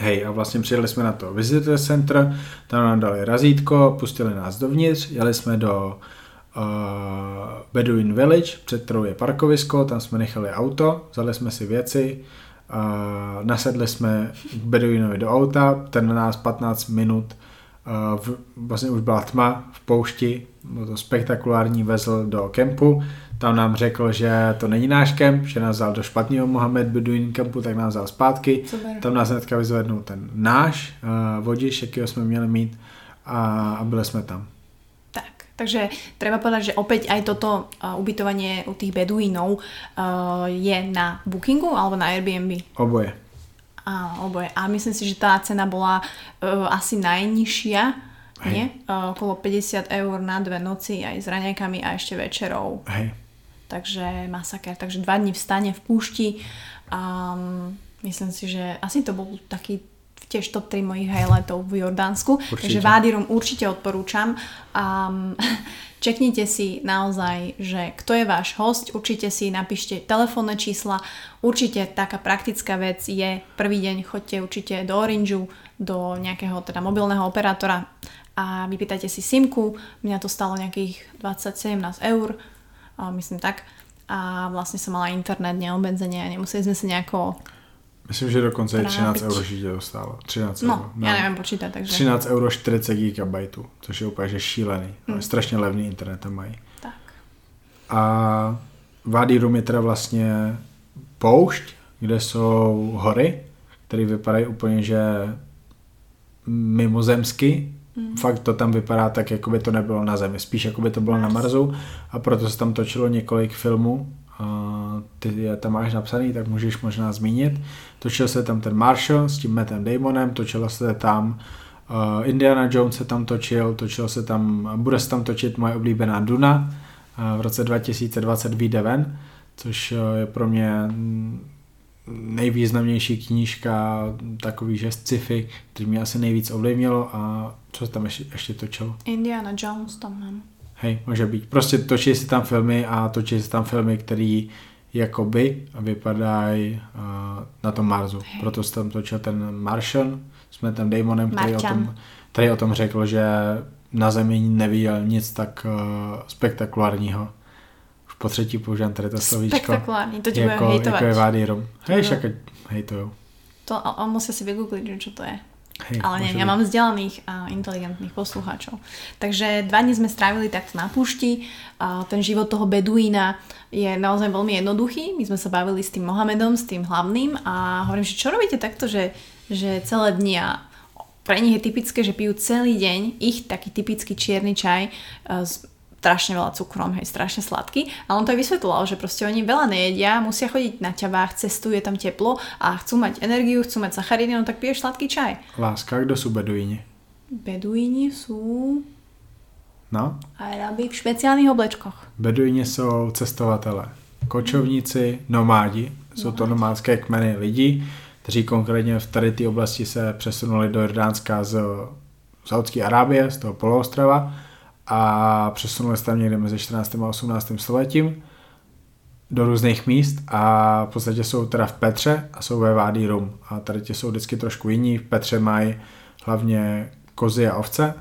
Hej, a vlastně přijeli jsme na to Visitor Center, tam nám dali razítko, pustili nás dovnitř, jeli jsme do uh, Bedouin Village, před kterou je parkovisko, tam jsme nechali auto, vzali jsme si věci, uh, nasedli jsme k Bedouinovi do auta, ten na nás 15 minut, uh, v, vlastně už byla tma v poušti, bylo to spektakulární, vezl do kempu, tam nám řekl, že to není náš kemp, že nás vzal do špatného Mohamed Bedouin kempu, tak nás vzal zpátky. Super. Tam nás hnedka vyzvednul ten náš uh, vodič, jakýho jsme měli mít a, a byli jsme tam. Tak, takže treba povedať, že opäť aj toto uh, ubytovanie u tých beduínov uh, je na Bookingu alebo na Airbnb. Oboje. Áno, oboje. A myslím si, že tá cena bola uh, asi najnižšia, Hej. nie? Uh, okolo 50 eur na dve noci aj s raňajkami a ešte večerou. Hej. Takže masaker. Takže dva dní v stane v púšti. Um, myslím si, že asi to bol taký tiež top 3 mojich highlightov v Jordánsku. Určite. Takže Vádirum určite odporúčam. Um, čeknite si naozaj, že kto je váš host, určite si napíšte telefónne čísla. Určite taká praktická vec je prvý deň chodte určite do Orangeu, do nejakého teda mobilného operátora a vypýtajte si simku. Mňa to stalo nejakých 20-17 eur, a myslím tak. A vlastne som mala internet neobmedzenie a nemuseli sme sa nejako... Myslím, že dokonce i 13 Trápiť. euro že to stálo. 13 No, euro. ja neviem počítať, takže... 13 euro 40 GB, což je úplně že šílený. Hmm. Strašně levný internet tam mají. Tak. A Wadi Rum je teda vlastně poušť, kde jsou hory, které vypadají úplně, že mimozemsky. Mm. Fakt to tam vypadá tak, jako by to nebylo na Zemi, spíš jako by to bylo Mars. na Marsu a proto se tam točilo několik filmů. A ty je tam máš napsaný, tak můžeš možná zmínit. Točil se tam ten Marshall s tím Mattem Damonem, točilo se tam uh, Indiana Jones se tam točil, točil se tam, bude se tam točit moje oblíbená Duna, uh, v roce 2020 vyjde ven, což uh, je pro mě nejvýznamnější knížka, takový, že sci-fi, který mě asi nejvíc ovlivnilo a co se tam ještě, ještě točilo? Indiana Jones tam mám. Hej, může být. Prostě točí se tam filmy a točí se tam filmy, které jakoby vypadají uh, na tom Marsu. Hej. Proto se tam točil ten Martian s Mattem Damonem, který o, tom, který o tom řekl, že na Zemi neviděl nic tak uh, spektakulárního po třetí používám tady to slovíčko. Spektakulární, to ti jako, bude hejtovať. Jako je Vády Rom. Hej, však hejtujú. To, a, a musia si vygoogliť, že čo to je. Hej, Ale nie, ja mám vzdelaných a inteligentných poslucháčov. Takže dva dní sme strávili takto na púšti. A ten život toho beduína je naozaj veľmi jednoduchý. My sme sa bavili s tým Mohamedom, s tým hlavným a hovorím, že čo robíte takto, že, že celé dni a pre nich je typické, že pijú celý deň ich taký typický čierny čaj s strašne veľa cukrom, hej, strašne sladký. A on to aj vysvetloval, že proste oni veľa nejedia, musia chodiť na ťavách, cestujú, je tam teplo a chcú mať energiu, chcú mať sacharidy, no tak piješ sladký čaj. Láska, kto sú beduíni? Beduíni sú... No? Arabi v špeciálnych oblečkoch. Beduíni jsou cestovatelé, kočovníci, nomádi. Jsou to nomádské kmeny lidí, kteří konkrétně v tady té oblasti se přesunuli do Jordánska z Saudské Arábie, z toho poloostrova a přesunuli se tam někde mezi 14. a 18. stoletím do různých míst a v podstatě jsou teda v Petře a jsou ve Vádí Rum a tady ti jsou vždycky trošku jiní. V Petře mají hlavně kozy a ovce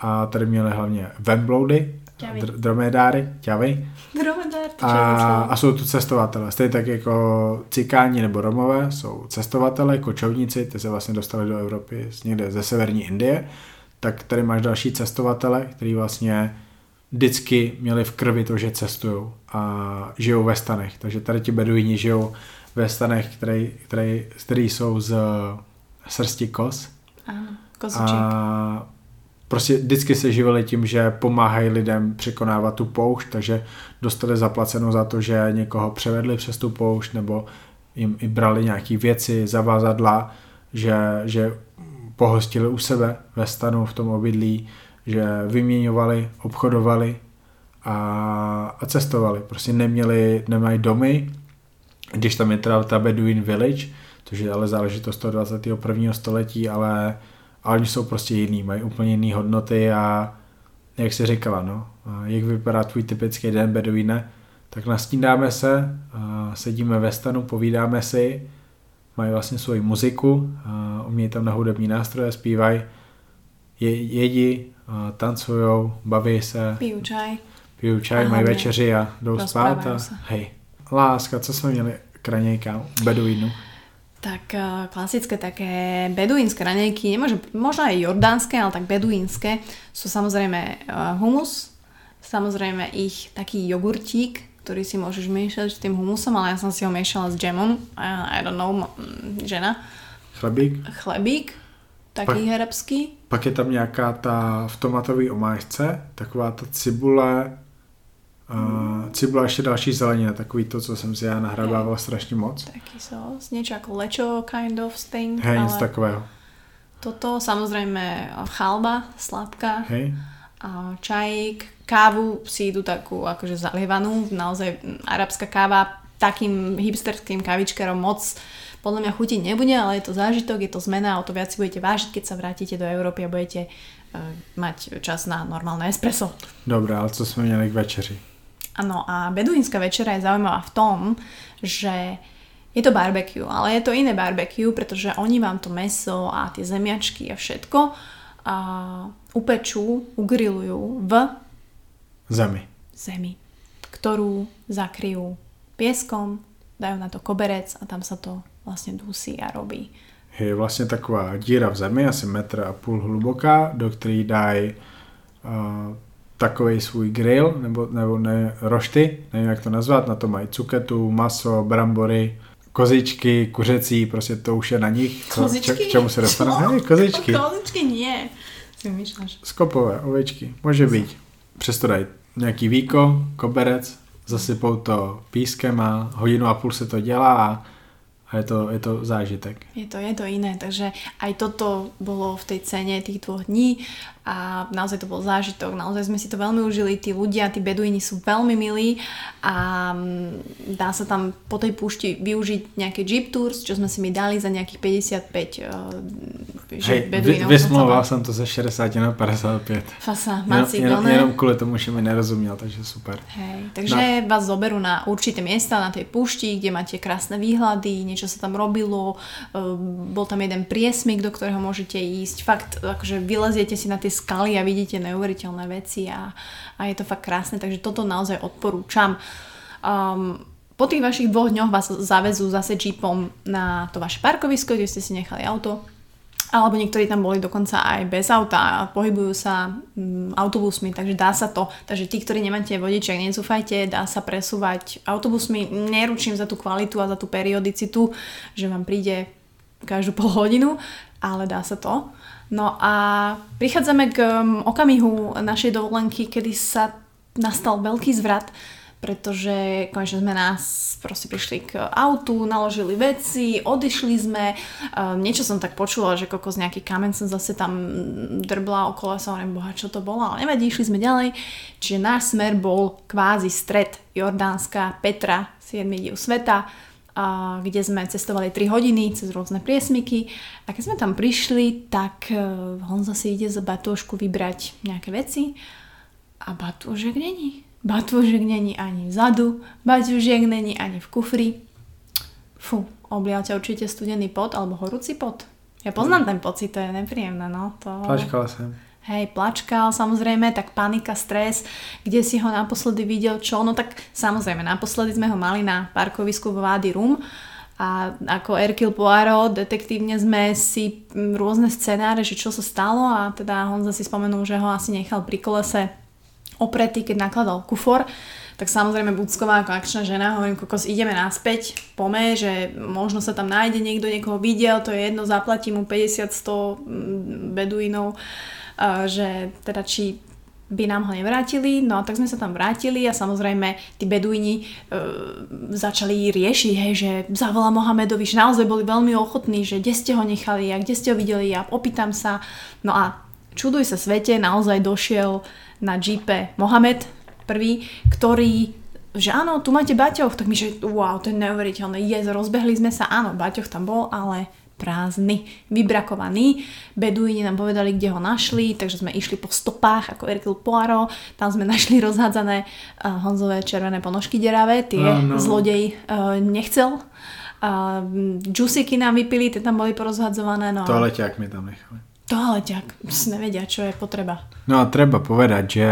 a tady měli hlavně vembloudy, dr- dromedáry, ťavy. Dromedár, a, a jsou tu cestovatelé. Stejně tak jako cikáni nebo romové jsou cestovatelé, kočovníci, ty se vlastně dostali do Evropy z někde ze severní Indie tak tady máš další cestovatele, který vlastně vždycky měli v krvi to, že cestují a žijou ve stanech. Takže tady ti beduini žijou ve stanech, který, který, který jsou z srsti kos. Ano, a prostě vždycky se živili tím, že pomáhají lidem překonávat tu poušť, takže dostali zaplaceno za to, že někoho převedli přes tu poušť, nebo jim i brali nějaké věci, zavázadla, že, že pohostili u sebe ve stanu v tom obydlí, že vyměňovali, obchodovali a, a cestovali. Prostě neměli, nemají domy, když tam je teda ta Bedouin Village, což je ale záležitost toho 21. století, ale, ale oni jsou prostě jiný, mají úplně jiné hodnoty a jak si říkala, no, jak vypadá tvůj typický den Bedouine, tak nastídáme se, sedíme ve stanu, povídáme si, mají vlastně svoji muziku, umějí tam na hudební nástroje, zpívají, je, jedí, tancují, baví se. Piju čaj. Piju čaj, Aha, mají večeři a jdou spát. A, hej, láska, co jsme měli kranějka, beduínu? Tak eh, klasické také beduínske raňajky, nemôže, možno aj jordánske, ale tak beduínske, sú samozrejme eh, humus, samozrejme ich taký jogurtík, ktorý si môžeš miešať s tým humusom, ale ja som si ho miešala s džemom. I, I don't know, žena. Chlebík? Chlebík, taký pak, herebský. Pak je tam nějaká ta v tomatové omáčce, taková ta cibule, uh, cibula ještě další zelenina, takový to, co jsem si já nahrabával hey. strašně moc. Taký sos, niečo ako lečo kind of thing. Hej, nic takového. Toto, samozrejme chalba, sladká. Hej. A čajík, kávu si idú takú akože zalievanú, naozaj arabská káva takým hipsterským kavičkerom moc podľa mňa chutiť nebude, ale je to zážitok, je to zmena a o to viac si budete vážiť, keď sa vrátite do Európy a budete uh, mať čas na normálne espresso. Dobre, ale co sme měli k večeri? Áno, a beduínska večera je zaujímavá v tom, že je to barbecue, ale je to iné barbecue, pretože oni vám to meso a tie zemiačky a všetko a upečú, ugrilujú v Zemi. Zemi, ktorú zakryjú pieskom, dajú na to koberec a tam sa to vlastne dusí a robí. Je vlastně taková díra v zemi, asi metr a půl hluboká, do které dají uh, takový svůj grill, nebo, nebo ne, rošty, nevím jak to nazvat, na to mají cuketu, maso, brambory, kozičky, kuřecí, prostě to už je na nich, co, Kozičky? Č, k čemu se dostane. Hej, kozičky, Kozičky nie. Si skopové, ovečky, může být. Přesto dají nějaký víko, koberec, zasypou to pískem a hodinu a půl se to dělá a, a je, to, je to zážitek. Je to, je to iné, takže aj toto bolo v tej cene tých dvoch dní a naozaj to bol zážitok, naozaj sme si to veľmi užili, tí ľudia, tí beduíni sú veľmi milí a mm, dá sa tam po tej púšti využiť nejaké jeep tours, čo sme si mi dali za nejakých 55 uh, Hej, vy, vysmlouval jsem to ze 60 na 55. Fasa, máci, jenom, jenom kvůli tomu, že mi nerozuměl, takže super. Hej, takže no. vás zoberú na určité miesta na tej púšti, kde máte krásne výhľady, niečo sa tam robilo, uh, bol tam jeden priesmik, do ktorého môžete ísť. Fakt, akože vyleziete si na tie skaly a vidíte neuveriteľné veci a, a je to fakt krásne, takže toto naozaj odporúčam. Um, po tých vašich dvoch dňoch vás zavezú zase jeepom na to vaše parkovisko, kde ste si nechali auto alebo niektorí tam boli dokonca aj bez auta a pohybujú sa mm, autobusmi, takže dá sa to. Takže tí, ktorí nemáte vodiček, nezúfajte, dá sa presúvať autobusmi. Neručím za tú kvalitu a za tú periodicitu, že vám príde každú pol hodinu, ale dá sa to. No a prichádzame k um, okamihu našej dovolenky, kedy sa nastal veľký zvrat, pretože konečne sme nás proste prišli k autu, naložili veci, odišli sme, uh, niečo som tak počula, že kokos nejaký kamen som zase tam drbla okolo sa hovorím, boha, čo to bolo, ale nevadí, išli sme ďalej, čiže náš smer bol kvázi stred Jordánska, Petra, 7 div sveta, a kde sme cestovali 3 hodiny cez rôzne priesmyky a keď sme tam prišli, tak uh, Honza si ide za batúšku vybrať nejaké veci. A batúžek není. Batúžek není ani vzadu, batúžek není ani v kufri. Fú, oblial ťa určite studený pot alebo horúci pot. Ja poznám ten pocit, to je nepríjemné, no. To... Plačkala jsem. Hej, plačkal samozrejme, tak panika, stres, kde si ho naposledy videl, čo? No tak samozrejme, naposledy sme ho mali na parkovisku vo Vády Rum a ako Erkil Poirot, detektívne sme si rôzne scenáre, že čo sa stalo a teda Honza si spomenul, že ho asi nechal pri kolese opretý, keď nakladal kufor tak samozrejme Bucková ako akčná žena, hovorím, kokos, ideme naspäť, pome, že možno sa tam nájde niekto, niekoho videl, to je jedno, zaplatím mu 50-100 beduínov, že teda či by nám ho nevrátili, no a tak sme sa tam vrátili a samozrejme tí beduíni e, začali riešiť, hej, že zavolá Mohamedovi, že naozaj boli veľmi ochotní, že kde ste ho nechali a kde ste ho videli a opýtam sa. No a čuduj sa svete, naozaj došiel na jeepe Mohamed prvý, ktorý že áno, tu máte Baťoch, tak my, že wow, to je neuveriteľné, yes, rozbehli sme sa, áno, Baťoch tam bol, ale prázdny, vybrakovaný. Beduíni nám povedali, kde ho našli, takže sme išli po stopách ako Erkil Poirot, tam sme našli rozhádzané uh, Honzové červené ponožky deravé, tie no, no. zlodej uh, nechcel. Uh, džusiky nám vypili, tie tam boli porozhadzované. No. Toaleťák mi tam nechali. Toaleťák, nevedia, čo je potreba. No a treba povedať, že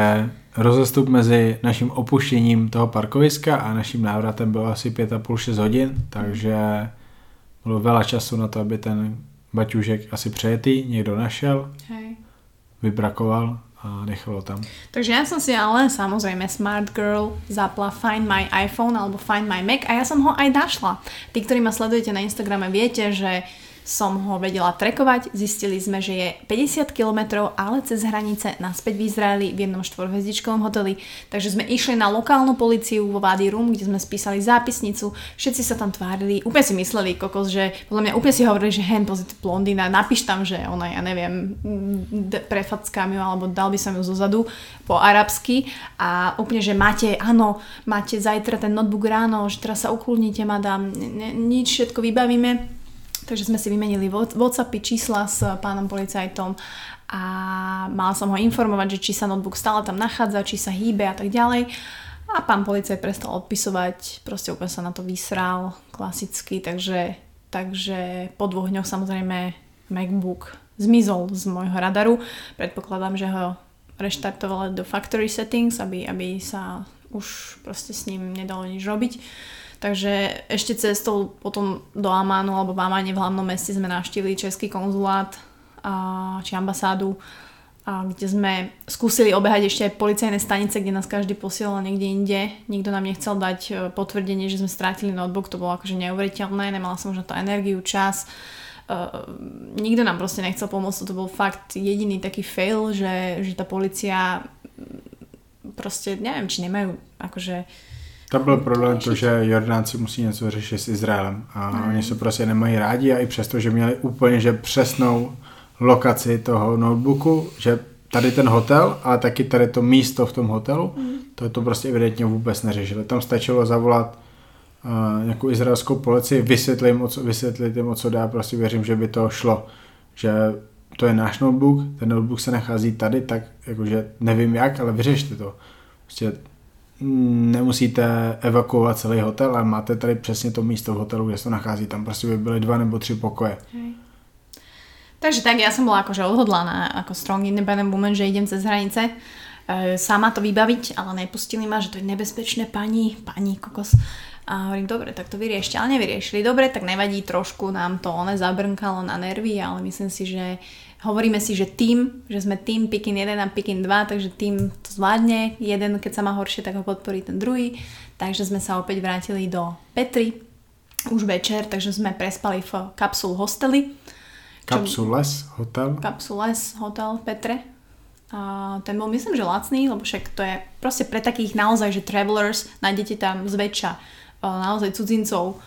rozestup mezi naším opuštěním toho parkoviska a naším návratem byl asi 5,5-6 hodin, takže bylo veľa času na to, aby ten baťužek asi přejetý někdo našel, Hej. vybrakoval a nechal ho tam. Takže ja som si ale samozrejme Smart Girl zapla Find My iPhone alebo Find My Mac a ja som ho aj našla. Tí, ktorí ma sledujete na Instagrame, viete, že som ho vedela trekovať. Zistili sme, že je 50 km, ale cez hranice naspäť v Izraeli v jednom štvorhvezdičkovom hoteli. Takže sme išli na lokálnu policiu vo Wadi Rum, kde sme spísali zápisnicu. Všetci sa tam tvárili, úplne si mysleli, kokos, že podľa mňa úplne si hovorili, že hen, pozri, blondína, napíš tam, že ona, ja neviem, prefackám ju, alebo dal by som ju zozadu po arabsky a úplne, že máte, áno, máte zajtra ten notebook ráno, že teraz sa ukludnite, madam, nič, všetko vybavíme Takže sme si vymenili Whatsappy, čísla s pánom policajtom a mala som ho informovať, že či sa notebook stále tam nachádza, či sa hýbe a tak ďalej. A pán policajt prestal odpisovať, proste úplne sa na to vysral, klasicky, takže, takže po dvoch dňoch samozrejme MacBook zmizol z môjho radaru. Predpokladám, že ho reštartovali do factory settings, aby, aby sa už proste s ním nedalo nič robiť. Takže ešte cestou potom do Amánu alebo v Amáne v hlavnom meste sme navštívili Český konzulát a, či ambasádu kde sme skúsili obehať ešte aj policajné stanice, kde nás každý posielal niekde inde. Nikto nám nechcel dať e, potvrdenie, že sme strátili notebook, to bolo akože neuveriteľné, nemala som na to energiu, čas. Uh, nikto nám proste nechcel pomôcť, to bol fakt jediný taký fail, že, že tá policia proste, neviem, či nemajú akože tam byl problém to, že Jordánci musí něco řešit s Izraelem a mm. oni se prostě nemají rádi a i přesto, že měli úplně že přesnou lokaci toho notebooku, že tady ten hotel, ale taky tady to místo v tom hotelu, mm. to to prostě evidentně vůbec neřešili. Tam stačilo zavolat uh, nějakou izraelskou policii, vysvětlit jim, o co, vysvětlit jim, o co dá, prostě věřím, že by to šlo. Že to je náš notebook, ten notebook se nachází tady, tak jakože nevím jak, ale vyřešte to. Prostě nemusíte evakuovat celý hotel, ale máte tady přesně to místo v hotelu, kde se to nachází. Tam prostě by byly dva nebo tři pokoje. Hej. Takže tak, ja som bola akože odhodlaná ako strong independent woman, že idem cez hranice e, sama to vybaviť, ale nepustili ma, že to je nebezpečné pani, pani kokos. A hovorím, dobre, tak to vyriešte, ale nevyriešili. Dobre, tak nevadí, trošku nám to one zabrnkalo na nervy, ale myslím si, že hovoríme si, že tým, že sme tým Pikin 1 a Pikin 2, takže tým to zvládne. Jeden, keď sa má horšie, tak ho podporí ten druhý. Takže sme sa opäť vrátili do Petry už večer, takže sme prespali v kapsul hosteli Kapsules hotel? Kapsules hotel v Petre. A ten bol myslím, že lacný, lebo však to je proste pre takých naozaj, že travelers, nájdete tam zväčša naozaj cudzincov,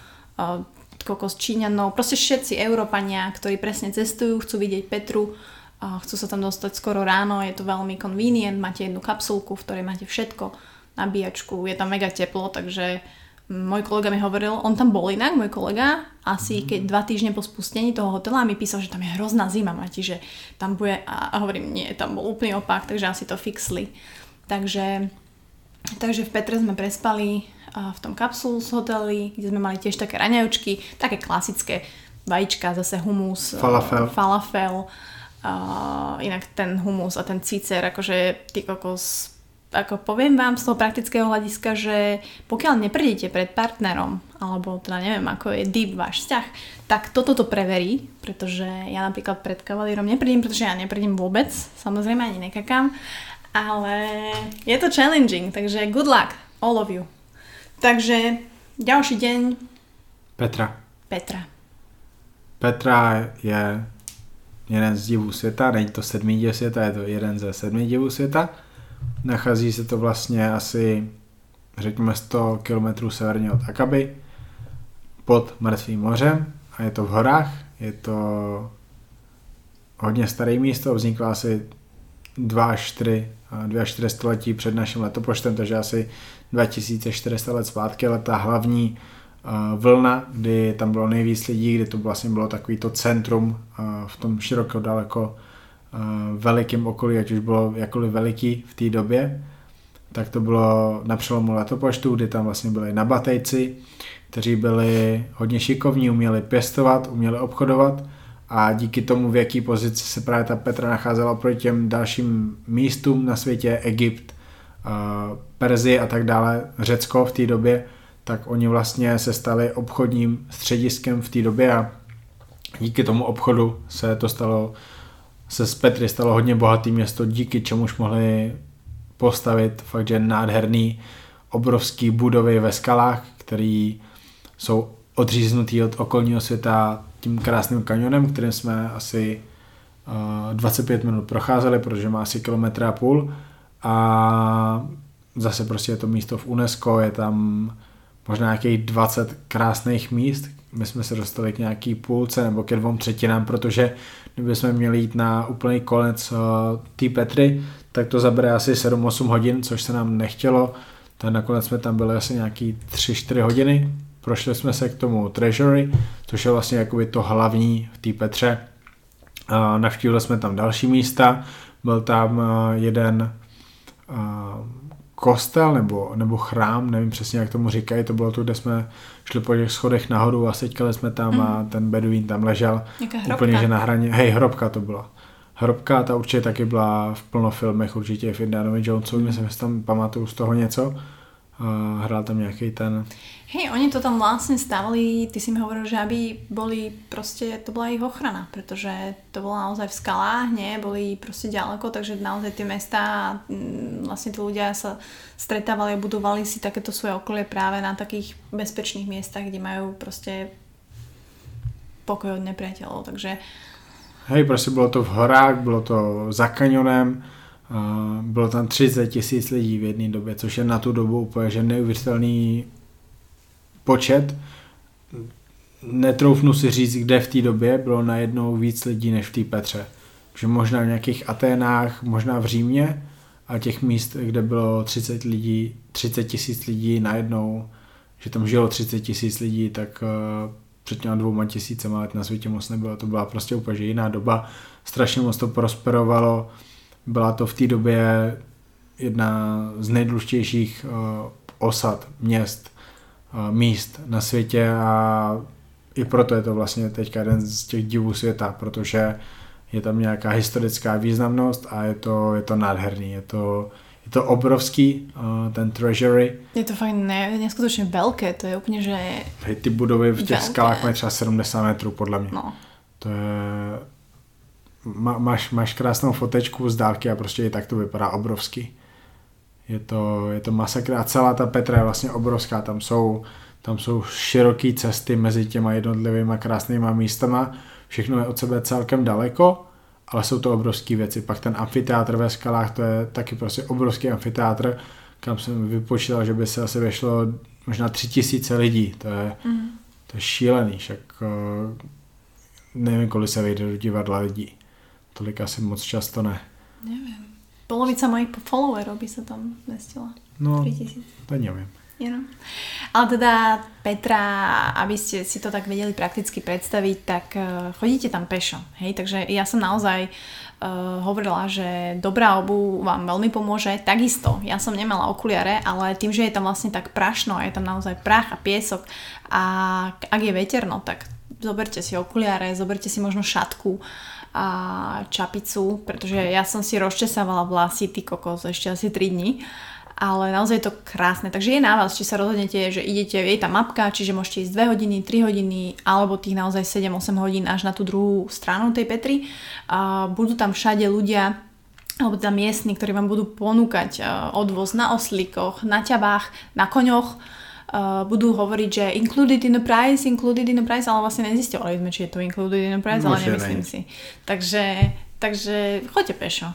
kokos Číňanov, proste všetci Európania, ktorí presne cestujú, chcú vidieť Petru, chcú sa tam dostať skoro ráno, je to veľmi convenient, máte jednu kapsulku, v ktorej máte všetko, nabíjačku, je tam mega teplo, takže môj kolega mi hovoril, on tam bol inak, môj kolega, asi mhm. keď dva týždne po spustení toho hotela mi písal, že tam je hrozná zima, Mati, že tam bude, a hovorím, nie, tam bol úplný opak, takže asi to fixli. Takže, takže v Petre sme prespali v tom kapsul z hoteli, kde sme mali tiež také raňajúčky, také klasické vajíčka, zase humus, falafel. falafel. Uh, inak ten humus a ten cícer, akože ty kokos ako poviem vám z toho praktického hľadiska, že pokiaľ neprídete pred partnerom, alebo teda neviem, ako je deep váš vzťah, tak toto to preverí, pretože ja napríklad pred kavalírom neprídem, pretože ja neprídem vôbec, samozrejme ani nekakám, ale je to challenging, takže good luck, all of you. Takže ďalší deň. Petra. Petra. Petra je jeden z divů světa, není to sedmý div světa, je to jeden ze sedmi divů světa Nachází se to vlastně asi, řekněme, 100 km severně od Akaby, pod Mrtvým mořem a je to v horách. Je to hodně staré místo, vzniklo asi 2 až 4, 2 až 4 století před naším letopočtem, takže asi 2400 let zpátky, ale ta hlavní vlna, kdy tam bylo nejvíc lidí, kdy to vlastně bylo takový to centrum v tom široko daleko velikým okolí, ať už bylo jakkoliv veliký v té době, tak to bylo na přelomu letopočtu, kdy tam vlastně byli nabatejci, kteří byli hodně šikovní, uměli pěstovat, uměli obchodovat a díky tomu, v jaký pozici se právě ta Petra nacházela proti těm dalším místům na světě, Egypt, Perzi a tak dále, Řecko v té době, tak oni vlastně se stali obchodním střediskem v té době a díky tomu obchodu se to stalo se z Petry stalo hodně bohatý město, díky čemuž mohli postavit fakt, že nádherný obrovský budovy ve skalách, které jsou odříznutý od okolního světa tím krásným kanionem, kterým jsme asi 25 minut procházeli, protože má asi kilometr a půl a zase prostě je to místo v UNESCO, je tam možná nějakých 20 krásných míst, my jsme se dostali k nějaký půlce nebo ke dvou třetinám, protože kdyby jsme měli jít na úplný konec uh, té Petry, tak to zabere asi 7-8 hodin, což se nám nechtělo. Tak nakonec jsme tam byli asi nějaký 3-4 hodiny. Prošli jsme se k tomu Treasury, což je vlastně jakoby to hlavní v té Petře. Uh, navštívili jsme tam další místa, byl tam uh, jeden kostel nebo, nebo chrám, nevím přesně, jak tomu říkají, to bylo to, kde jsme šli po těch schodech nahoru a seďkali jsme tam mm. a ten beduín tam ležel úplně, že na hraně, hej, hrobka to byla. Hrobka, ta určitě taky byla v plno filmech, určitě v Indianovi Jonesu, mm. myslím, že tam pamatuju z toho něco. Hrál tam nejaký ten... Hej, oni to tam vlastne stavili, ty si mi hovoril, že aby boli proste, to bola ich ochrana, pretože to bolo naozaj v skalách, nie, boli proste ďaleko, takže naozaj tie mesta, mm, vlastne tí ľudia sa stretávali a budovali si takéto svoje okolie práve na takých bezpečných miestach, kde majú proste pokoj od nepriateľov, takže... Hej, prostě bylo to v horách, bylo to za kanionem, bylo tam 30 tisíc lidí v jedné době, což je na tu dobu úplně že neuvěřitelný počet. Netroufnu si říct, kde v té době bylo najednou víc lidí než v té Petře. Že možná v nějakých Aténách, možná v Římě a těch míst, kde bylo 30 lidí, 30 tisíc lidí najednou, že tam žilo 30 tisíc lidí, tak uh, před těma dvouma tisícema let na světě moc nebylo. To byla prostě úplně jiná doba. Strašně moc to prosperovalo. Byla to v té době jedna z nejdůležitějších uh, osad, měst, uh, míst na světě a i proto je to vlastně teďka jeden z těch divů světa, protože je tam nějaká historická významnost a je to, je to nádherný. Je to, je to obrovský, uh, ten treasury. Je to fakt ne, neskutočne veľké, to je úplne, že... Hej, ty budovy v těch Velké. skalách mají třeba 70 metrů, podle mě. No, To je... Má, máš, máš krásnou fotečku z dálky a prostě i tak to vypadá obrovsky. Je to, je to masakr a celá ta Petra je vlastně obrovská. Tam jsou, tam jsou široké cesty mezi těma jednotlivými krásnýma místama. Všechno je od sebe celkem daleko, ale jsou to obrovské věci. Pak ten amfiteátr ve skalách, to je taky prostě obrovský amfiteátr, kam jsem vypočítal, že by se asi vešlo možná tři tisíce lidí. To je, mm. to je šílený, však uh, nevím, kolik se vejde do divadla lidí. Tolik asi moc často ne. neviem. Polovica mojich followerov by sa tam zmestila. No, 3000. to nevím. You know. Ale teda Petra, aby ste si to tak vedeli prakticky predstaviť, tak uh, chodíte tam pešo. Hej? Takže ja som naozaj uh, hovorila, že dobrá obu vám veľmi pomôže. Takisto, ja som nemala okuliare, ale tým, že je tam vlastne tak prašno a je tam naozaj prach a piesok a ak je veterno, tak zoberte si okuliare, zoberte si možno šatku a čapicu, pretože ja som si rozčesávala vlasy, ty kokos, ešte asi 3 dní ale naozaj je to krásne. Takže je na vás, či sa rozhodnete, že idete, je tam mapka, čiže môžete ísť 2 hodiny, 3 hodiny, alebo tých naozaj 7-8 hodín až na tú druhú stranu tej Petry. A budú tam všade ľudia, alebo tam miestni, ktorí vám budú ponúkať uh, odvoz na oslíkoch, na ťabách, na koňoch. Uh, budú hovoriť, že included in the price, included in the price, ale vlastne nezistovali sme, či je to included in the price, ale Možno nemyslím si. Takže, takže choďte pešo.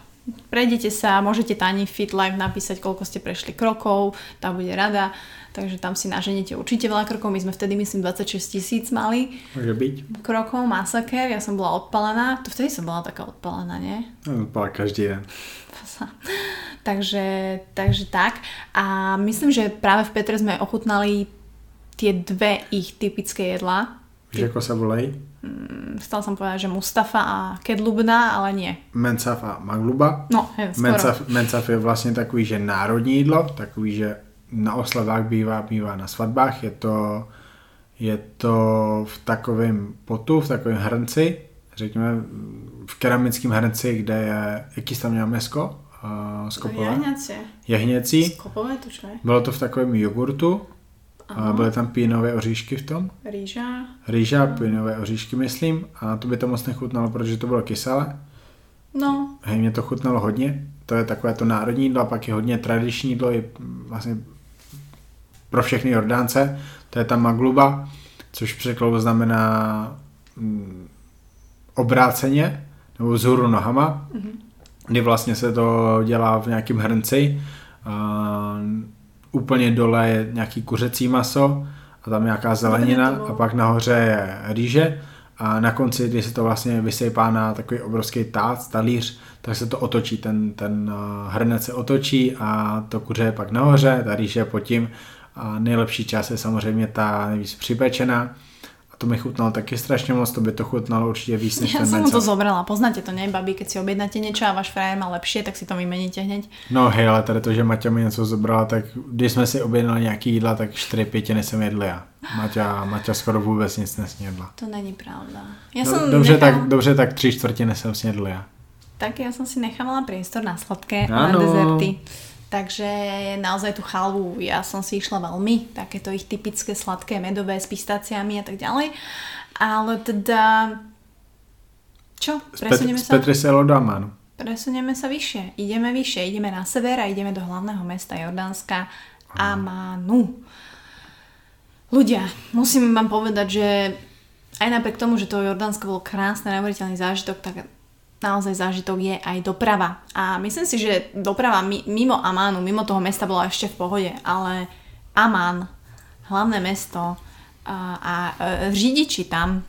Prejdete sa, môžete Tani Fit Life napísať, koľko ste prešli krokov, tá bude rada, takže tam si naženete určite veľa krokov, my sme vtedy myslím 26 tisíc mali Může být? krokov, masaker, ja som bola odpalená, to vtedy som bola taká odpalená, nie? No, každý den. takže, takže tak. A myslím, že práve v Petre sme ochutnali tie dve ich typické jedlá. Víš, jako se volají? Stala som povedať, že Mustafa a Kedlubna, ale nie. Mencaf a Magluba. No, hej, skoro. Mencaf, Mencaf je vlastně takový, že národní jídlo, takový, že na oslavách bývá, bývá na svatbách. Je to, je to v takovém potu, v takovém hrnci, řekněme v keramickém hrnci, kde je, jaký tam měl mesko? Uh, skopové? Jahňacie. Jehněcí. Skopové je? Bylo to v takovém jogurtu. A byly tam pínové oříšky v tom. Rýža. Rýža, pínové oříšky, myslím. A to by to moc nechutnalo, protože to bylo kyselé. No, Hej, mě to chutnalo hodně. To je takové to národní jídlo a pak je hodně tradiční jídlo i vlastně pro všechny Jordánce. To je ta magluba, což překladu znamená mm, obráceně nebo vzhůru nohama, mm-hmm. kdy vlastně se to dělá v nějakém hrnci. A úplně dole je nějaký kuřecí maso a tam nějaká zelenina a pak nahoře je rýže a na konci, když se to vlastně vysejpá na takový obrovský tác, talíř, tak se to otočí, ten, ten eh, hrnec se otočí a to kuře je pak nahoře, ta rýže je pod tím a nejlepší část je samozřejmě ta nejvíc připečená a to mi chutnalo taky strašně moc, to by to chutnalo určitě víc než ja ten som to zobrala. Poznáte to, ne, babi? Keď si objednáte niečo a váš frajer má lepšie, tak si to vymeníte hneď. No hej, ale tady to, že Maťa mi něco zobrala, tak když jsme si objednali nějaký jídla, tak čtyři pětiny jsem jedl já. Maťa, Maťa skoro vůbec nic nesnědla. To není pravda. Ja No, som dobře, nechala, tak, dobře, tak tři čtvrtiny jsem snědl já. tak ja som si nechávala priestor na sladké a na dezerty. Takže naozaj tú chalvu ja som si išla veľmi, takéto ich typické sladké medové s pistáciami a tak ďalej. Ale teda... Čo? Presunieme sa? Do Amanu. Presunieme sa vyššie. Ideme vyššie. Ideme na sever a ideme do hlavného mesta Jordánska Amanu. Ľudia, musím vám povedať, že aj napriek tomu, že to Jordánsko bolo krásne, neuveriteľný zážitok, tak naozaj zážitok je aj doprava. A myslím si, že doprava mimo Amánu, mimo toho mesta bola ešte v pohode, ale Amán, hlavné mesto a, a e, řidiči tam,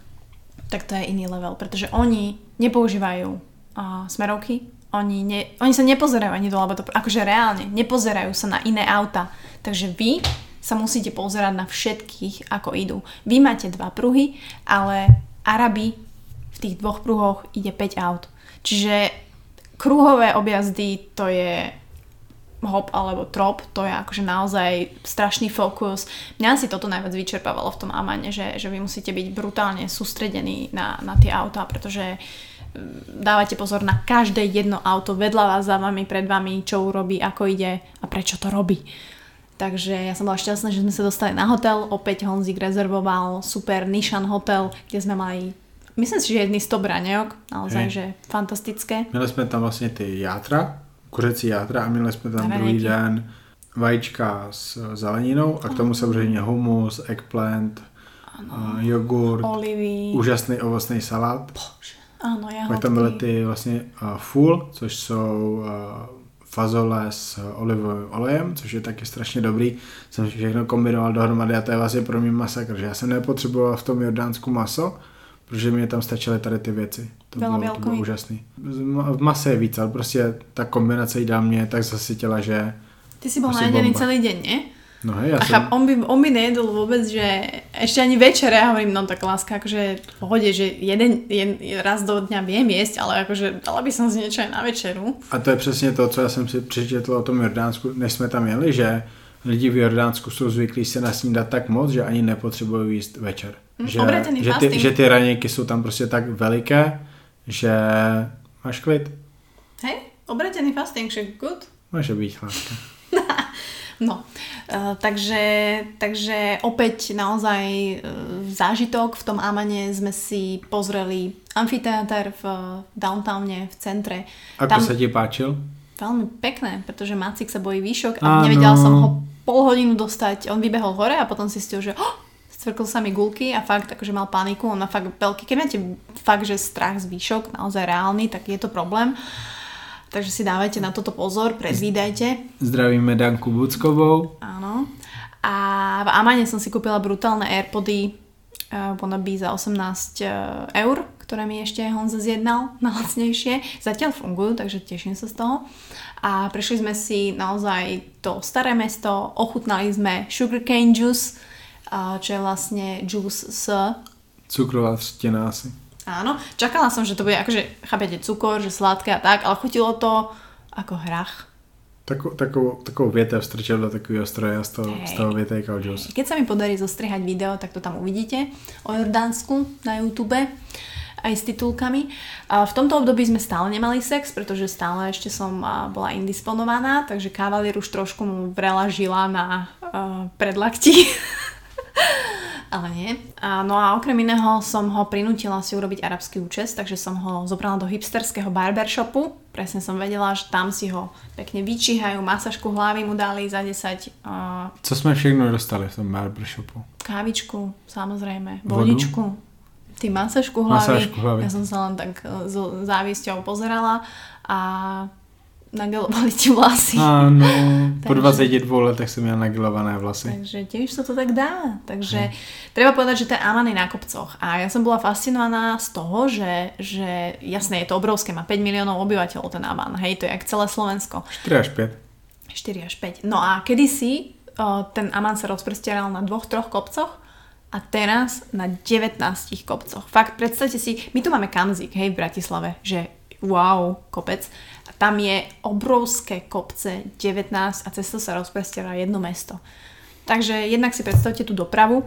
tak to je iný level, pretože oni nepoužívajú a, smerovky, oni, ne, oni sa nepozerajú ani do to, akože reálne, nepozerajú sa na iné auta. Takže vy sa musíte pozerať na všetkých, ako idú. Vy máte dva pruhy, ale Arabi v tých dvoch pruhoch ide 5 aut. Čiže kruhové objazdy to je hop alebo trop, to je akože naozaj strašný fokus. Mňa si toto najviac vyčerpávalo v tom Amane, že, že vy musíte byť brutálne sústredení na, na tie autá, pretože mm, dávate pozor na každé jedno auto vedľa vás, za vami, pred vami, čo urobí, ako ide a prečo to robí. Takže ja som bola šťastná, že sme sa dostali na hotel. Opäť Honzik rezervoval super Nishan hotel, kde sme mali Myslím si, že jedný z top raňajok, naozaj, Hej. že fantastické. Měli jsme tam vlastně ty játra, kuřecí játra a měli jsme tam druhý den vajíčka s zeleninou a k tomu samozřejmě humus, eggplant, ano. jogurt, olivy, úžasný ovocný salát. Bože. Ano. Pak tam byly ty vlastně uh, full, což jsou uh, fazole s olivovým olejem, což je taky strašně dobrý. Jsem všechno kombinoval dohromady a to je vlastně pro mě masakr, že já jsem nepotřeboval v tom Jordánsku maso, protože mě tam stačily tady ty věci. To bylo, bylo, to bylo úžasný. V mase je víc, ale prostě ta kombinace jídla mě tak zasytila, že... Ty si bol najedený celý deň, nie? No hej, ja a som... on, by, on by nejedol vôbec, že ešte ani večer, ja hovorím, no tak láska, akože v pohode, že jeden, jeden raz do dňa viem jesť, ale akože dala by som si niečo aj na večeru. A to je přesně to, co já jsem si přečetl o tom Jordánsku, než jsme tam jeli, že lidi v Jordánsku jsou zvyklí se nasnídat tak moc, že ani nepotřebují jíst večer. Mm, že, že, ty, že ty ranějky jsou tam prostě tak veliké, že máš klid. Hej, obrátený fasting, že good. Môže byť, láska. no, uh, takže, takže opäť naozaj uh, zážitok. V tom Amane sme si pozreli amfiteáter v uh, downtowne, v centre. Ako Tam, sa ti páčil? Veľmi pekné, pretože Macik sa bojí výšok a Áno. nevedela som ho pol hodinu dostať. On vybehol hore a potom si stil, že oh, stvrkol sa mi gulky a fakt akože mal paniku, on má fakt veľký, keď máte fakt, že strach z výšok, naozaj reálny, tak je to problém. Takže si dávajte na toto pozor, predvídajte. Zdravíme Danku Buckovou. Áno. A v Amane som si kúpila brutálne Airpody uh, Wannabe za 18 uh, eur, ktoré mi ešte Honza zjednal na lacnejšie. Zatiaľ fungujú, takže teším sa z toho. A prešli sme si naozaj to staré mesto, ochutnali sme sugarcane juice, čo je vlastne juice s... Cukrová třtina asi. Áno, čakala som, že to bude akože, chápete, cukor, že sladké a tak, ale chutilo to ako hrach. Takou, takou, takou vietev strčil do takového stroja z toho, hey. z toho vietejka juice. Keď sa mi podarí zostrihať video, tak to tam uvidíte o Jordánsku na YouTube aj s titulkami. A v tomto období sme stále nemali sex, pretože stále ešte som bola indisponovaná, takže kavalier už trošku mu vrela žila na predlakti. Ale nie. A, no a okrem iného som ho prinútila si urobiť arabský účes, takže som ho zobrala do hipsterského barbershopu. Presne som vedela, že tam si ho pekne vyčíhajú, masažku hlavy mu dali za 10. Uh, Co sme všechno dostali v tom barbershopu? Kávičku, samozrejme, vodičku, ty masažku hlavy. Masážku hlavy. Ja som sa len tak s závisťou pozerala a nagelovali ti vlasy. Áno, po 22 letech som ja nagelované vlasy. Takže tiež sa to tak dá. Takže hm. treba povedať, že ten Aman je na kopcoch. A ja som bola fascinovaná z toho, že, že jasné, je to obrovské, má 5 miliónov obyvateľov ten Aman. Hej, to je jak celé Slovensko. 4 až 5. 4 až 5. No a kedysi uh, ten Aman sa rozprestieral na dvoch, troch kopcoch a teraz na 19 kopcoch. Fakt, predstavte si, my tu máme Kamzik, hej, v Bratislave, že wow, kopec tam je obrovské kopce, 19 a cez to sa rozprestiera jedno mesto. Takže jednak si predstavte tú dopravu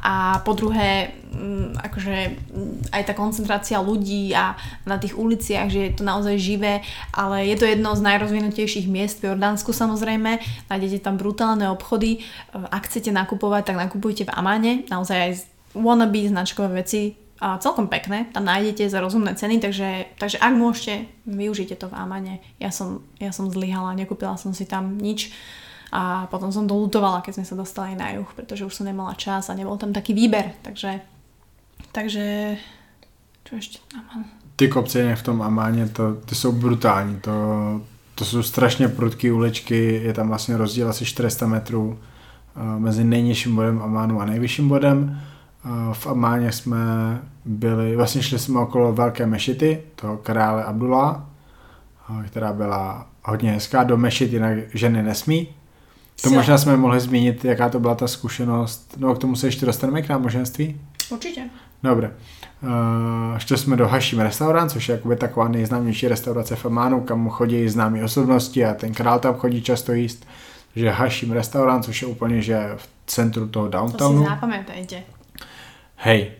a po druhé, mm, akože mm, aj tá koncentrácia ľudí a na tých uliciach, že je to naozaj živé, ale je to jedno z najrozvinutejších miest v Jordánsku samozrejme, nájdete tam brutálne obchody, ak chcete nakupovať, tak nakupujte v Amáne, naozaj aj wannabe značkové veci a celkom pekné, tam nájdete za rozumné ceny, takže, takže ak môžete, využite to v Amane. Ja som, ja som zlyhala, nekúpila som si tam nič a potom som dolutovala, keď sme sa dostali na juh, pretože už som nemala čas a nebol tam taký výber, takže takže čo ešte Aman? Ty kopce v tom Amáně, to, ty jsou brutální, to, to jsou strašně prudké uličky, je tam vlastně rozdíl asi 400 metrů uh, mezi nejnižším bodem Amánu a nejvyšším bodem v Amáně jsme byli, vlastně šli jsme okolo velké mešity, toho krále Abdullah, která byla hodně hezká, do mešity jinak ženy nesmí. To možná jsme mohli zmínit, jaká to byla ta zkušenost. No k tomu se ještě dostaneme k náboženství? Určitě. Dobre. Uh, šli jsme do Hashim restaurant, což je jakoby taková nejznámější restaurace v Amánu, kam chodí známí osobnosti a ten král tam chodí často jíst. Takže Hashim restaurant, což je úplně že v centru toho downtownu. To si zapamätajte. Hej.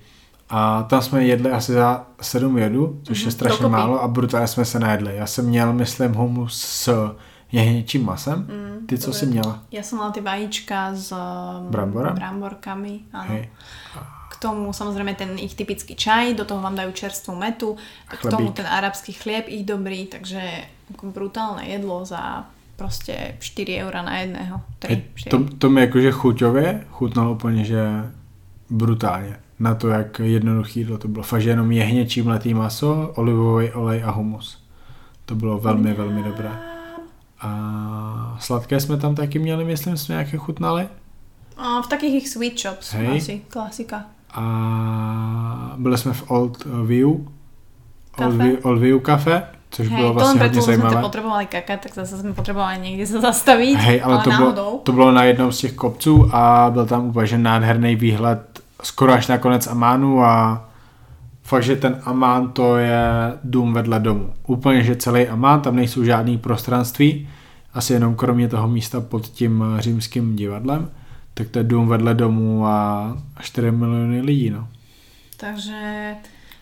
A tam jsme jedli asi za sedm jedu, což mm-hmm, je mhm, strašně málo a brutálně jsme se najedli. Já jsem měl, myslím, humus s jehněčím masem. Mm, ty, co jsi měla? Já jsem měla ty vajíčka s Brambora? bramborkami. Áno. Hej. K tomu samozrejme ten ich typický čaj, do toho vám dajú čerstvú metu, k tomu ten arabský chlieb ich dobrý, takže brutálne jedlo za prostě 4 eura na jedného. 3, to, to mi jakože chuťově chutnalo úplně, že brutálně na to, jak jednoduché jídlo to bylo. Fakt, že jenom jehněčí mletý maso, olivový olej a humus. To bylo velmi, velmi dobré. A sladké jsme tam taky měli, myslím, jsme nějaké chutnali. A v takých ich sweet shops, Hej. asi, klasika. A byli jsme v Old View, Old View, Old View Cafe, což Hej, bylo vlastně hodně zajímavé. jsme potřebovali kakat, tak zase jsme potřebovali někde se zastavit, Hej, ale, ale to, bylo, to bylo na jednom z těch kopců a byl tam úplně nádherný výhled skoro až na konec Amánu a fakt, že ten Amán to je dům vedle domu. Úplně, že celý Amán, tam nejsou žádný prostranství, asi jenom kromě toho místa pod tím římským divadlem, tak to je dům vedle domu a 4 miliony lidí, no. Takže,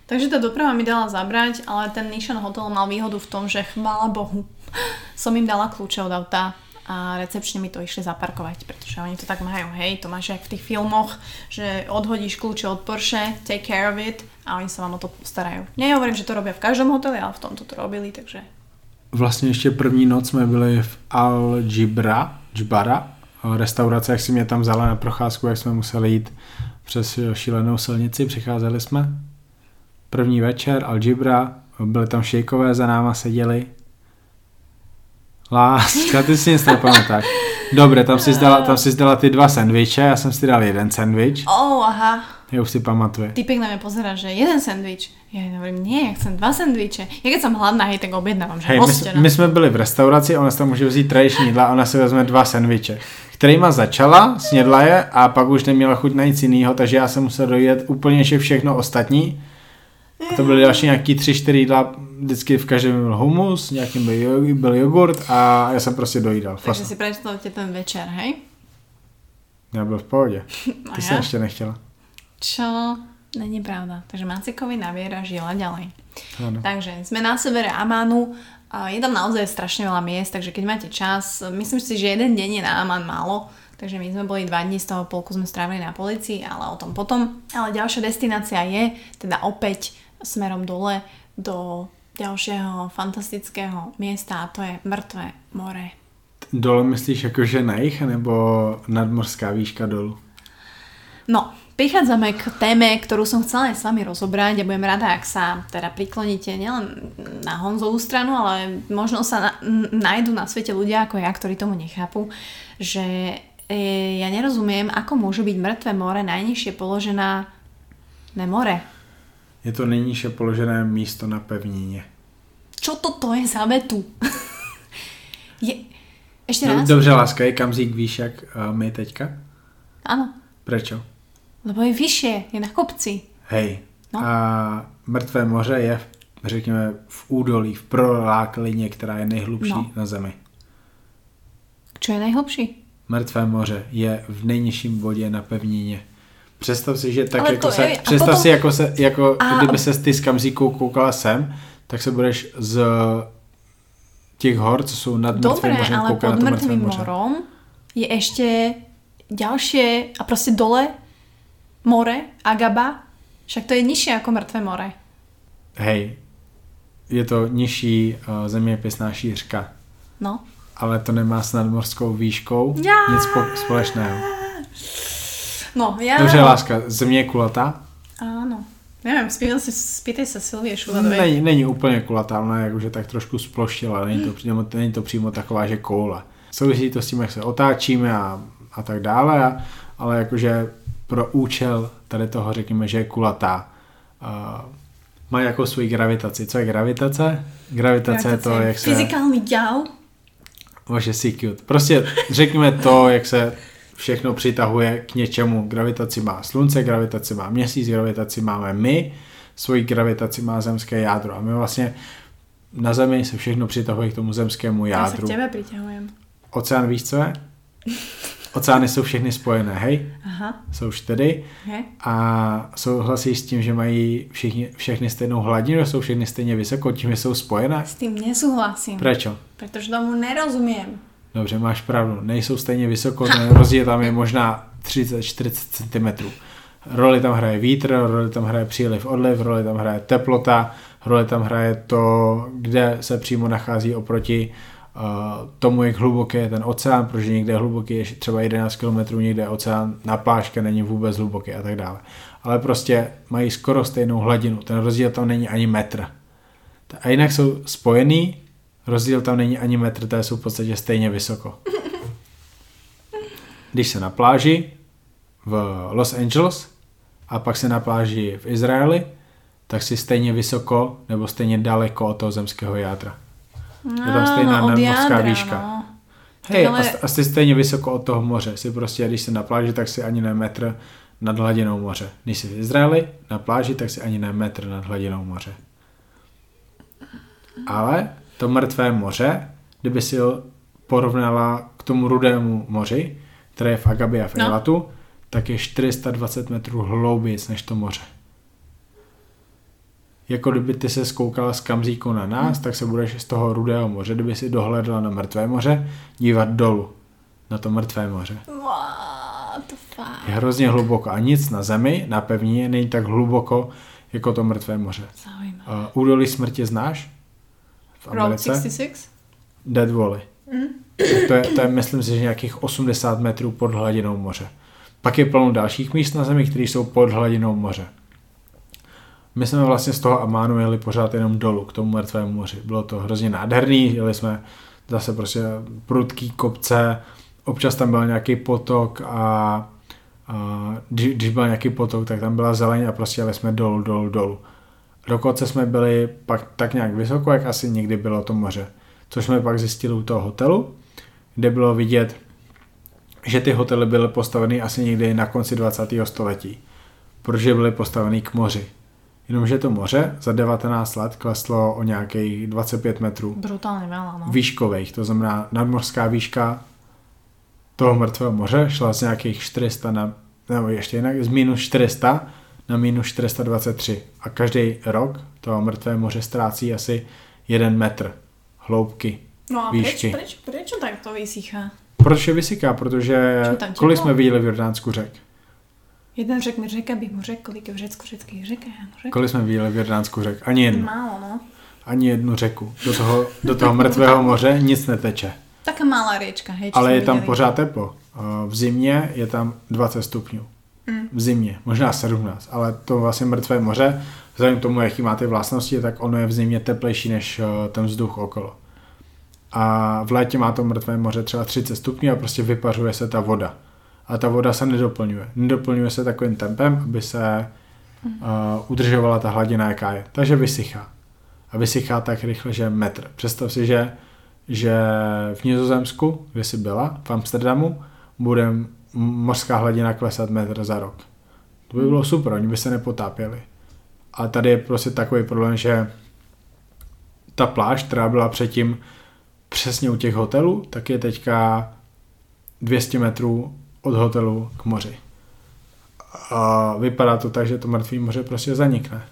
takže ta doprava mi dala zabrať, ale ten Nishan Hotel mal výhodu v tom, že chvála Bohu som im dala kľúče od auta a recepčne mi to išli zaparkovať, pretože oni to tak majú, hej, to máš aj v tých filmoch, že odhodíš kľúče od Porsche, take care of it a oni sa vám o to postarajú. Nehovorím, že to robia v každom hoteli, ale v tomto to robili, takže... Vlastně ještě první noc jsme byli v Al Jibra, Jibara, restaurace, jak si mě tam vzala na procházku, jak jsme museli jít přes šílenou silnici, přicházeli jsme. První večer, Al Jibra, byli tam šejkové za náma seděli, Láska, ty si nic nepamätáš. Dobre, tam si, zdala, tam si zdala ty dva sandviče, ja som si dal jeden sandvič. Oh, aha. Ja už si pamatuje. Typek na mňa pozera, že jeden sandvič. Ja hovorím, nie, ja chcem dva sandviče. Ja keď som hladná, hej, tak objednávam, že hej, my, my, jsme byli v restauraci, ona si tam může vzít tradiční jídla a ona si vezme dva sandviče. Kterýma začala, snědla je a pak už neměla chuť na nic jiného, takže já jsem musel dojet úplně všechno ostatní to byly další nějaký tři, čtyři jídla, vždycky v každém byl humus, nějakým byl, byl jogurt a já jsem prostě dojídal. Takže si představte ten večer, hej? Já byl v pohodě. Ty jsi ještě nechtěla. Čo? Není pravda. Takže Macikovi naviera žila ďalej. Ano. Takže sme na severe Amánu. Je tam naozaj strašne veľa miest, takže keď máte čas, myslím si, že jeden deň je na Amán málo, takže my sme boli dva dní, z toho polku sme strávili na policii, ale o tom potom. Ale ďalšia destinácia je teda opäť smerom dole do ďalšieho fantastického miesta a to je Mrtvé more. Dole myslíš akože na jich, nebo nadmorská výška dolu? No, prichádzame k téme, ktorú som chcela aj s vami rozobrať a budem rada, ak sa teda prikloníte nielen na Honzovú stranu, ale možno sa na, nájdu na svete ľudia ako ja, ktorí tomu nechápu, že e, ja nerozumiem, ako môže byť mŕtve more najnižšie položená na more je to nejnižšie položené místo na pevnině. Čo to je za vetu? je... Ešte raz? Dobře, láska, je kam zík víš, jak my teďka? Ano. Prečo? Lebo je vyššie, je na kopci. Hej. No. A mrtvé moře je, řekněme, v údolí, v proláklině, která je nejhlubší no. na zemi. Čo je nejhlubší? Mrtvé moře je v nejnižším bodě na pevnině. Představ si, že tak Ale jako se, je- představ potom- si, jako, se, jako A- kdyby se ty z kamzíků koukala sem, tak se budeš z těch hor, co jsou nad Dobre, mŕtvým mořem, ale pod mŕtvým morom je ešte ďalšie a proste dole more, Agaba, však to je nižšie ako mŕtve more. Hej, je to nižší uh, zeměpisná šířka, No. ale to nemá s nadmorskou výškou Ja. nic spo- společného. No, ja... Dobře, láska, země je kulatá? Áno. Neviem, spýtaj sa, spýtaj sa Silvie Šuladovej. Není, není úplně kulatá, ona je jakože tak trošku sploštila, není to, přímo, není to přímo taková, že koule. Souvisí to s tím, jak se otáčíme a, a tak dále, a, ale jakože pro účel tady toho řekněme, že je kulatá. Uh, má jako svůj gravitaci. Co je gravitace? Gravitace je to, jak se... Fyzikálny ďal. Vaše si cute. Prostě řekněme to, jak se všechno přitahuje k něčemu. Gravitaci má slunce, gravitaci má měsíc, gravitaci máme my, svoji gravitaci má zemské jádro. A my vlastně na Zemi se všechno přitahuje k tomu zemskému Ja sa jádru. k tebe priťahujem. Oceán víš, co je? Oceány jsou všechny spojené, hej? Aha, Jsou čtyři a souhlasíš s tím, že mají všichni, všechny stejnou hladinu, jsou všechny stejně vysoko, tím, že jsou spojené? S tým nesúhlasím. Prečo? Pretože tomu nerozumiem. Dobře, máš pravdu. Nejsou stejně vysoko, ten rozdíl tam je možná 30-40 cm. Roli tam hraje vítr, roli tam hraje příliv, odliv, roli tam hraje teplota, roli tam hraje to, kde se přímo nachází oproti uh, tomu, jak hluboký je ten oceán, protože někde je hluboký je třeba 11 km, někde je oceán na plášťce není vůbec hluboký a tak dále. Ale prostě mají skoro stejnou hladinu, ten rozdíl tam není ani metr. A jinak jsou spojený, rozdíl tam není ani metr, to jsou v podstatě stejně vysoko. Když se na pláži v Los Angeles a pak se na pláži v Izraeli, tak si stejně vysoko nebo stejně daleko od toho zemského jádra. Je tam stejná od nadmořská jádra, výška. No. Hej, Ale- a, a jsi stejně vysoko od toho moře. Si prostě, když jsi na pláži, tak si ani ne metr nad hladinou moře. Když jsi v Izraeli na pláži, tak si ani ne metr nad hladinou moře. Ale to mrtvé moře, kdyby si ho porovnala k tomu rudému moři, které je v Agabě a v No. Eilatu, tak je 420 metrů hloubějc než to moře. Jako kdyby ty se skoukala z kamzíku na nás, tak se budeš z toho rudého moře, kdyby si dohledla na mrtvé moře, dívat dolů na to mrtvé moře. The fuck? Je hrozně hluboko a nic na zemi, na pevnině, není tak hluboko jako to mrtvé moře. Zaujímavé. Uh, údolí smrti znáš? Americe? 66? Dead Valley. Mm. To je, to je, myslím si, že nějakých 80 metrů pod hladinou moře. Pak je plno dalších míst na zemi, které jsou pod hladinou moře. My jsme vlastně z toho Amánu jeli pořád jenom dolů, k tomu mrtvému moři. Bylo to hrozně nádherný, jeli jsme zase prostě prudký kopce, občas tam byl nějaký potok a, a když, když byl nějaký potok, tak tam byla zeleň a prostě jeli jsme dolů, dolů, dolů. Dokonce jsme byli pak tak nějak vysoko, jak asi někdy bylo to moře. Což jsme pak zjistili u toho hotelu, kde bylo vidět, že ty hotely byly postaveny asi někdy na konci 20. století, protože byly postaveny k moři. Jenomže to moře za 19 let kleslo o nějakých 25 metrů Brutálne veľa, no. výškových, to znamená nadmořská výška toho mrtvého moře šla z nějakých 400 na, nebo ještě jinak, z minus 400 na minus 423 a každý rok to mrtvé moře ztrácí asi 1 metr hloubky. No a výšky. prečo, prečo, prečo tak to vysychá? Proč je vysyká? Protože kolik jsme viděli v Jordánsku řek? Jeden řek mi řeka by mu řekl, kolik je v Řecku řeckých řek. Kolik jsme viděli v Jordánsku řek? Ani jednu. Málo, no. Ani jednu řeku. Do toho, do toho mrtvého moře nic neteče. Taká malá riečka, hej. Ale je tam videli. pořád teplo. Uh, V zimě je tam 20 stupňů. Mm. V zimě, možná 17, ale to vlastně mrtvé moře, vzhledem k tomu, jaký má ty vlastnosti, tak ono je v zimě teplejší než uh, ten vzduch okolo. A v létě má to mrtvé moře třeba 30 stupňů a prostě vypařuje se ta voda. A ta voda se nedoplňuje. Nedoplňuje se takovým tempem, aby se uh, udržovala ta hladina, jaká je. Takže vysychá. A vysychá tak rychle, že metr. Představ si, že, že v Nizozemsku, kde jsi byla, v Amsterdamu, bude m- mořská hladina klesat metr za rok. To by bylo super, oni by se nepotápěli. A tady je prostě takový problém, že ta pláž, která byla předtím přesně u těch hotelů, tak je teďka 200 metrů od hotelu k moři. a vypadá to tak, že to mŕtvé moře prostě zanikne.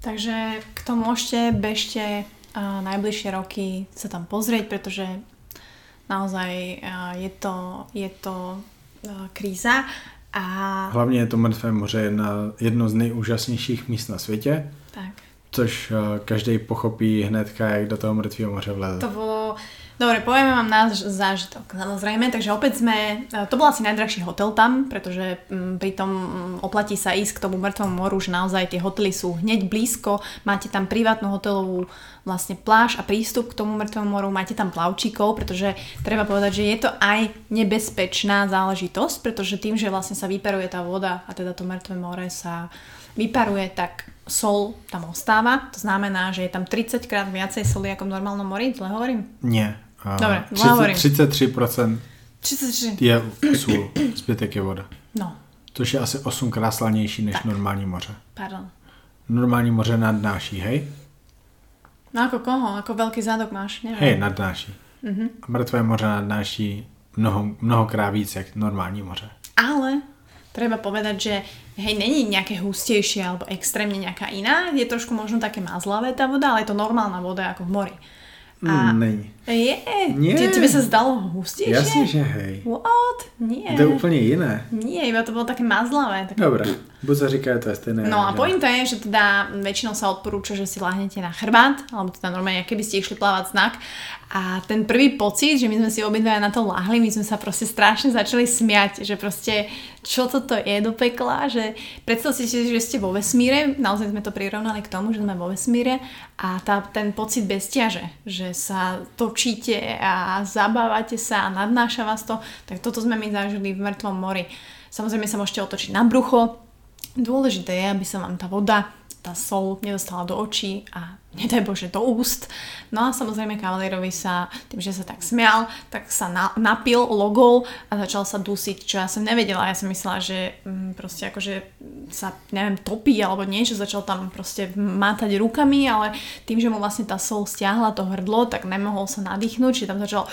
Takže k tomu môžete, bežte a najbližšie roky sa tam pozrieť, pretože naozaj a, je to, je to a, kríza. A... Hlavně je to Mrtvé moře jedna, jedno z nejúžasnějších míst na světě. Tak. Což a, každý pochopí hnedka, jak do toho Mrtvého moře vleze. To bolo Dobre, povieme vám náš zážitok, samozrejme. Takže opäť sme, e, to bol asi najdrahší hotel tam, pretože m, pri tom m, oplatí sa ísť k tomu mŕtvomu moru, že naozaj tie hotely sú hneď blízko, máte tam privátnu hotelovú vlastne pláž a prístup k tomu mŕtvemu moru, máte tam plavčíkov, pretože treba povedať, že je to aj nebezpečná záležitosť, pretože tým, že vlastne sa vyperuje tá voda a teda to mŕtve more sa vyparuje, tak sol tam ostáva. To znamená, že je tam 30 krát viacej soli ako v normálnom mori, zle hovorím? Nie. A Dobre, 30, 33% 33. je sůl, zbytek je voda. No, Což je asi 8 krát slanější než Tak. normální moře. pardon. Normální moře nadnáší, hej? No ako koho? Ako veľký zadok máš? Neviem. Hej, nadnáší. Mhm. A mrtvé moře nadnáší mnoho, mnohokrát víc, jak normální moře. Ale treba povedať, že hej, není nejaké hustejšie alebo extrémne nejaká iná. Je trošku možno také mazlavé tá voda, ale je to normálna voda ako v mori. A- Mm, není. Je, Nie. Te- tebe sa zdalo hustejšie? Jasně, že hej. What? Nie. To je úplně jiné. Nie, iba to bolo také mazlavé. Také... Dobré, buď říká, to je stejné. No a pointa je, že teda väčšinou sa odporúča, že si lahnete na chrbát, alebo teda normálne, keby ste išli plávať znak. A ten prvý pocit, že my sme si obidvaja na to lahli, my sme sa proste strašne začali smiať, že proste čo toto je do pekla, že predstavte si, že ste vo vesmíre, naozaj sme to prirovnali k tomu, že sme vo vesmíre a tá, ten pocit bezťaže, že sa točíte a zabávate sa a nadnáša vás to, tak toto sme my zažili v mŕtvom mori. Samozrejme sa môžete otočiť na brucho, Dôležité je, aby sa vám tá voda, tá sol nedostala do očí a nedaj Bože do úst. No a samozrejme kavalierovi sa, tým, že sa tak smial, tak sa na, napil logol a začal sa dusiť, čo ja som nevedela. Ja som myslela, že mm, proste akože sa, neviem, topí alebo niečo, začal tam proste mátať rukami, ale tým, že mu vlastne tá sol stiahla to hrdlo, tak nemohol sa nadýchnuť, čiže tam začal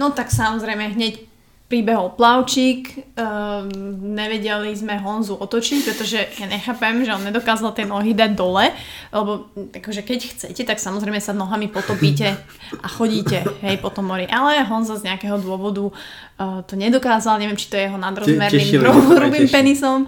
No tak samozrejme hneď pribehol plavčík, um, nevedeli sme Honzu otočiť, pretože ja nechápem, že on nedokázal tie nohy dať dole, lebo akože keď chcete, tak samozrejme sa nohami potopíte a chodíte hej, po tom mori. Ale Honza z nejakého dôvodu uh, to nedokázal, neviem, či to je jeho nadrozmerným hrubým penisom.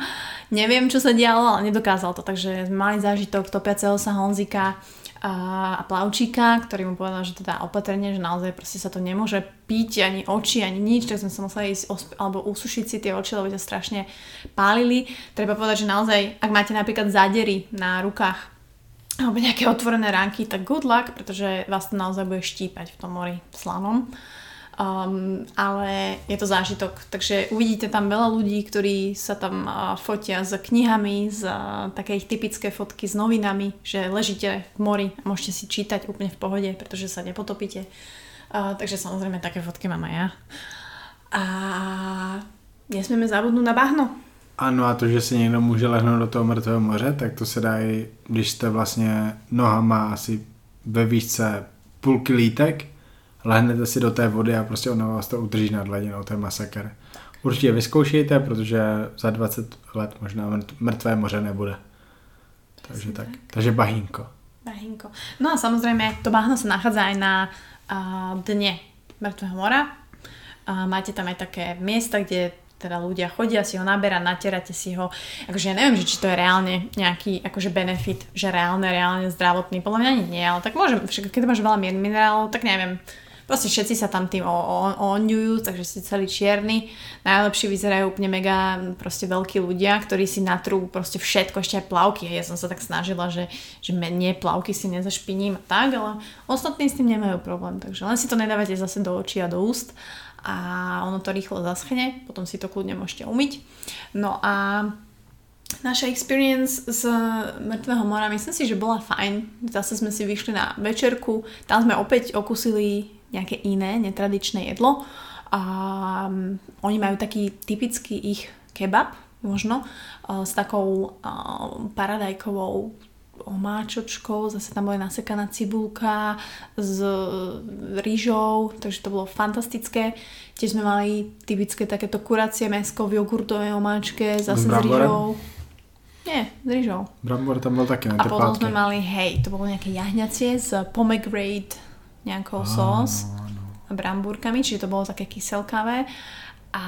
Neviem, čo sa dialo, ale nedokázal to, takže mali zážitok topiaceho sa Honzika a, plavčíka, ktorý mu povedal, že teda opatrne, že naozaj proste sa to nemôže piť ani oči, ani nič, tak sme sa museli ísť osp- alebo usušiť si tie oči, lebo ťa strašne pálili. Treba povedať, že naozaj, ak máte napríklad zádery na rukách alebo nejaké otvorené ránky, tak good luck, pretože vás to naozaj bude štípať v tom mori slanom. Um, ale je to zážitok, takže uvidíte tam veľa ľudí, ktorí sa tam uh, fotia s knihami, z uh, také ich typické fotky s novinami, že ležíte v mori a môžete si čítať úplne v pohode, pretože sa nepotopíte. Uh, takže samozrejme také fotky mám aj ja. A nesmieme zabudnúť na bahno. Ano a to, že si někdo může lehnout do toho mrtvého moře, tak to se dá i, když jste vlastně nohama asi ve výšce půlky lítek, lehnete si do té vody a prostě ona vás to udrží nad hladinou, to je masakr. Určitě vyzkoušejte, protože za 20 let možná mrt- mrtvé moře nebude. Takže tak. Takže bahínko. Bahínko. No a samozrejme, to bahno sa nachádza aj na uh, dne Mŕtvého mora. Uh, máte tam aj také miesta, kde teda ľudia chodia si ho naberať, natierate si ho. Akože ja neviem, že či to je reálne nejaký akože benefit, že reálne, reálne zdravotný. Podľa mňa ani nie, ale tak môžem, však keď máš veľa minerálov, tak neviem. Proste všetci sa tam tým o- o- oňujú, takže si celý čierny. Najlepší vyzerajú úplne mega proste veľkí ľudia, ktorí si natrú proste všetko, ešte aj plavky. Ja som sa tak snažila, že, že me- nie plavky si nezašpiním a tak, ale ostatní s tým nemajú problém. Takže len si to nedávate zase do očí a do úst a ono to rýchlo zaschne, potom si to kľudne môžete umyť. No a naša experience z Mŕtvého mora, myslím si, že bola fajn. Zase sme si vyšli na večerku, tam sme opäť okusili nejaké iné, netradičné jedlo. A um, oni majú taký typický ich kebab, možno, uh, s takou uh, paradajkovou omáčočkou, zase tam bola nasekaná cibulka s rýžou, takže to bolo fantastické. Tiež sme mali typické takéto kuracie mesko v jogurtovej omáčke, zase s, rýžou. Nie, s rýžou. Brambor tam bol také na A potom sme mali, hej, to bolo nejaké jahňacie s pomegranate nejakou sós a brambúrkami, čiže to bolo také kyselkavé. A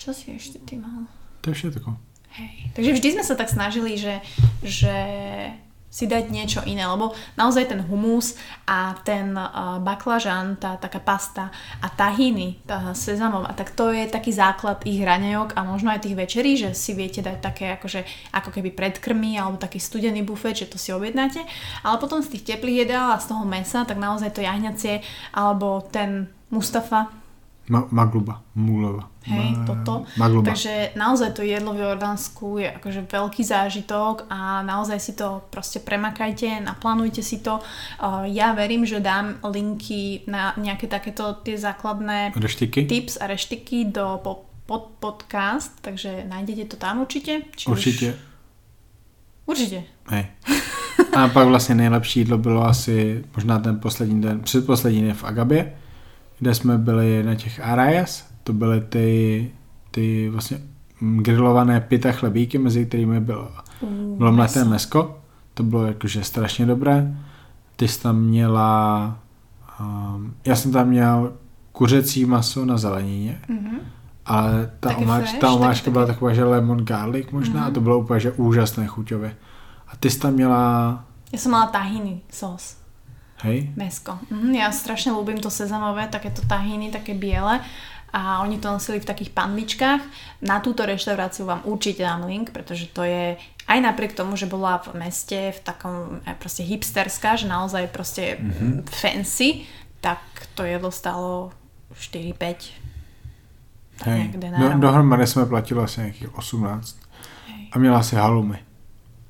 čo si ešte ty mal? To je všetko. Hej. Takže vždy sme sa tak snažili, že, že si dať niečo iné, lebo naozaj ten humus a ten uh, baklažan, tá taká pasta a tahiny, tá sezamom, a tak to je taký základ ich raňajok a možno aj tých večerí, že si viete dať také akože, ako keby predkrmy alebo taký studený bufet, že to si objednáte, ale potom z tých teplých jedál a z toho mesa, tak naozaj to jahňacie alebo ten Mustafa, Ma- magluba, múlova. Hej, Ma- toto. Magluba. Takže naozaj to jedlo v Jordánsku je akože veľký zážitok a naozaj si to proste premakajte, naplánujte si to. Ja verím, že dám linky na nejaké takéto tie základné reštiky? tips a reštiky do po, pod podcast, takže nájdete to tam určite. Či určite. Už... Určite. Hej. A pak vlastně nejlepší jídlo bylo asi možná ten poslední den, předposlední den v Agabě kde jsme byli na těch Arayas, to byly ty, ty vlastně grilované pita chlebíky, mezi kterými bylo, uh, bylo mleté mesko, to bylo jakože strašně dobré. Ty jsi tam měla, um, já jsem tam měl kuřecí maso na zelenině, mm-hmm. ale ta, omáč, fresh, ta omáčka byla taky... taková, že lemon garlic možná mm-hmm. a to bylo úplně, že úžasné chuťově. A ty jsi tam měla... Já jsem měla tahiny sos. Hej? Mesko. Mhm, ja strašne ľúbim to sezamové, takéto tahiny, také biele a oni to nosili v takých panvičkách. Na túto reštauráciu vám určite dám link, pretože to je aj napriek tomu, že bola v meste v takom aj proste hipsterská, že naozaj proste mm-hmm. fancy, tak to jedlo stalo 4-5 Hej, do, dohromady jsme platili asi nějakých 18 Hej. a měla asi halumy.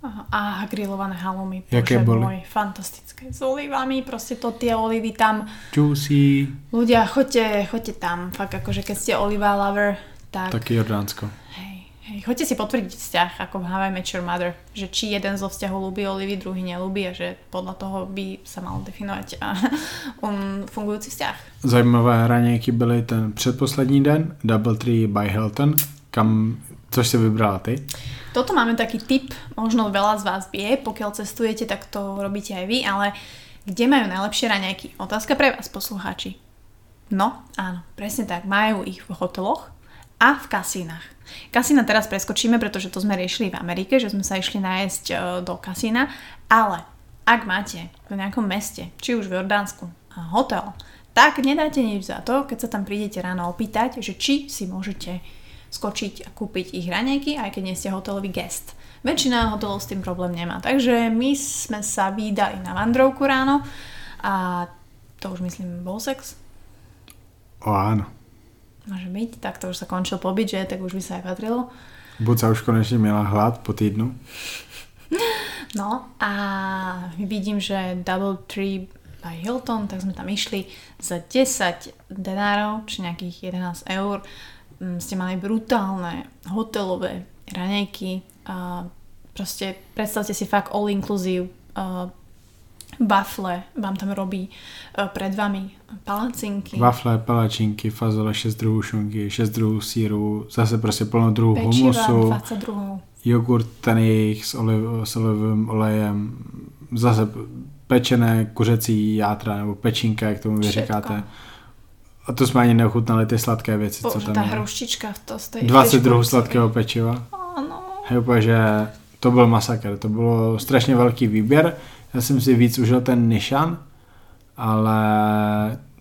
Aha, a grillované halumy. Jaké boli? Môj, fantastické. S olivami, proste to tie olivy tam. Juicy. Ľudia, choďte, choďte tam. Fakt akože keď ste oliva lover, tak... Taký Jordánsko. Hej, hej, choďte si potvrdiť vzťah, ako v How I Met Your Mother. Že či jeden zo vzťahov ľubí olivy, druhý nelúbi a že podľa toho by sa mal definovať a, um, fungujúci vzťah. Zajímavé hranějky byly ten předposlední den, Double Tree by Hilton, kam, což si vybrala ty. Toto máme taký tip, možno veľa z vás vie, pokiaľ cestujete, tak to robíte aj vy, ale kde majú najlepšie raňajky? Otázka pre vás, poslucháči. No, áno, presne tak. Majú ich v hoteloch a v kasínach. Kasína teraz preskočíme, pretože to sme riešili v Amerike, že sme sa išli nájsť e, do kasína, ale ak máte v nejakom meste, či už v Jordánsku, hotel, tak nedáte nič za to, keď sa tam prídete ráno opýtať, že či si môžete skočiť a kúpiť ich raňajky, aj keď nie ste hotelový guest. Väčšina hotelov s tým problém nemá. Takže my sme sa vydali na vandrovku ráno a to už myslím bol sex. O áno. Môže byť, tak to už sa končil pobyt, že? Tak už by sa aj patrilo. sa už konečne miela hlad po týdnu. No a vidím, že Double Tree by Hilton, tak sme tam išli za 10 denárov, či nejakých 11 eur ste mali brutálne hotelové raňajky a proste predstavte si fakt all inclusive uh, wafle vám tam robí uh, pred vami palacinky. Wafle, palačinky, fazole, 6 druhů šunky, 6 druhů síru, zase prostě plno druhů humusu. 20 druhů. Jogurt ten jejich s, oliv, s olivovým olejem, zase pečené kuřecí játra nebo pečinka, jak tomu vy Všetko. říkáte a to jsme ani neochutnali ty sladké věci, Bože, co tam ta hruštička, to stojí. 20 druhů sladkého pečiva. Ano. Hej, úplně, že to byl masakr, to bylo strašně velký výběr. Já jsem si víc užil ten Nishan, ale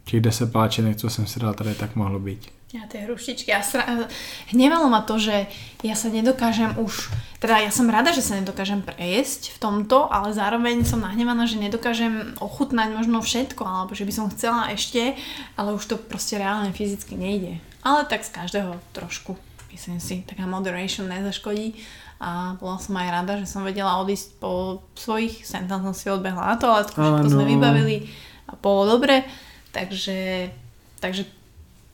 těch 10 palačenek, co jsem si dal tady, tak mohlo být. Ja tie hruštičky. Ja sra... Hnevalo ma to, že ja sa nedokážem už... Teda ja som rada, že sa nedokážem prejesť v tomto, ale zároveň som nahnevaná, že nedokážem ochutnať možno všetko, alebo že by som chcela ešte, ale už to proste reálne fyzicky nejde. Ale tak z každého trošku, myslím si, taká moderation nezaškodí a bola som aj rada, že som vedela odísť po svojich, sem tam som si odbehla na to, ale to sme vybavili a bolo dobre, takže, takže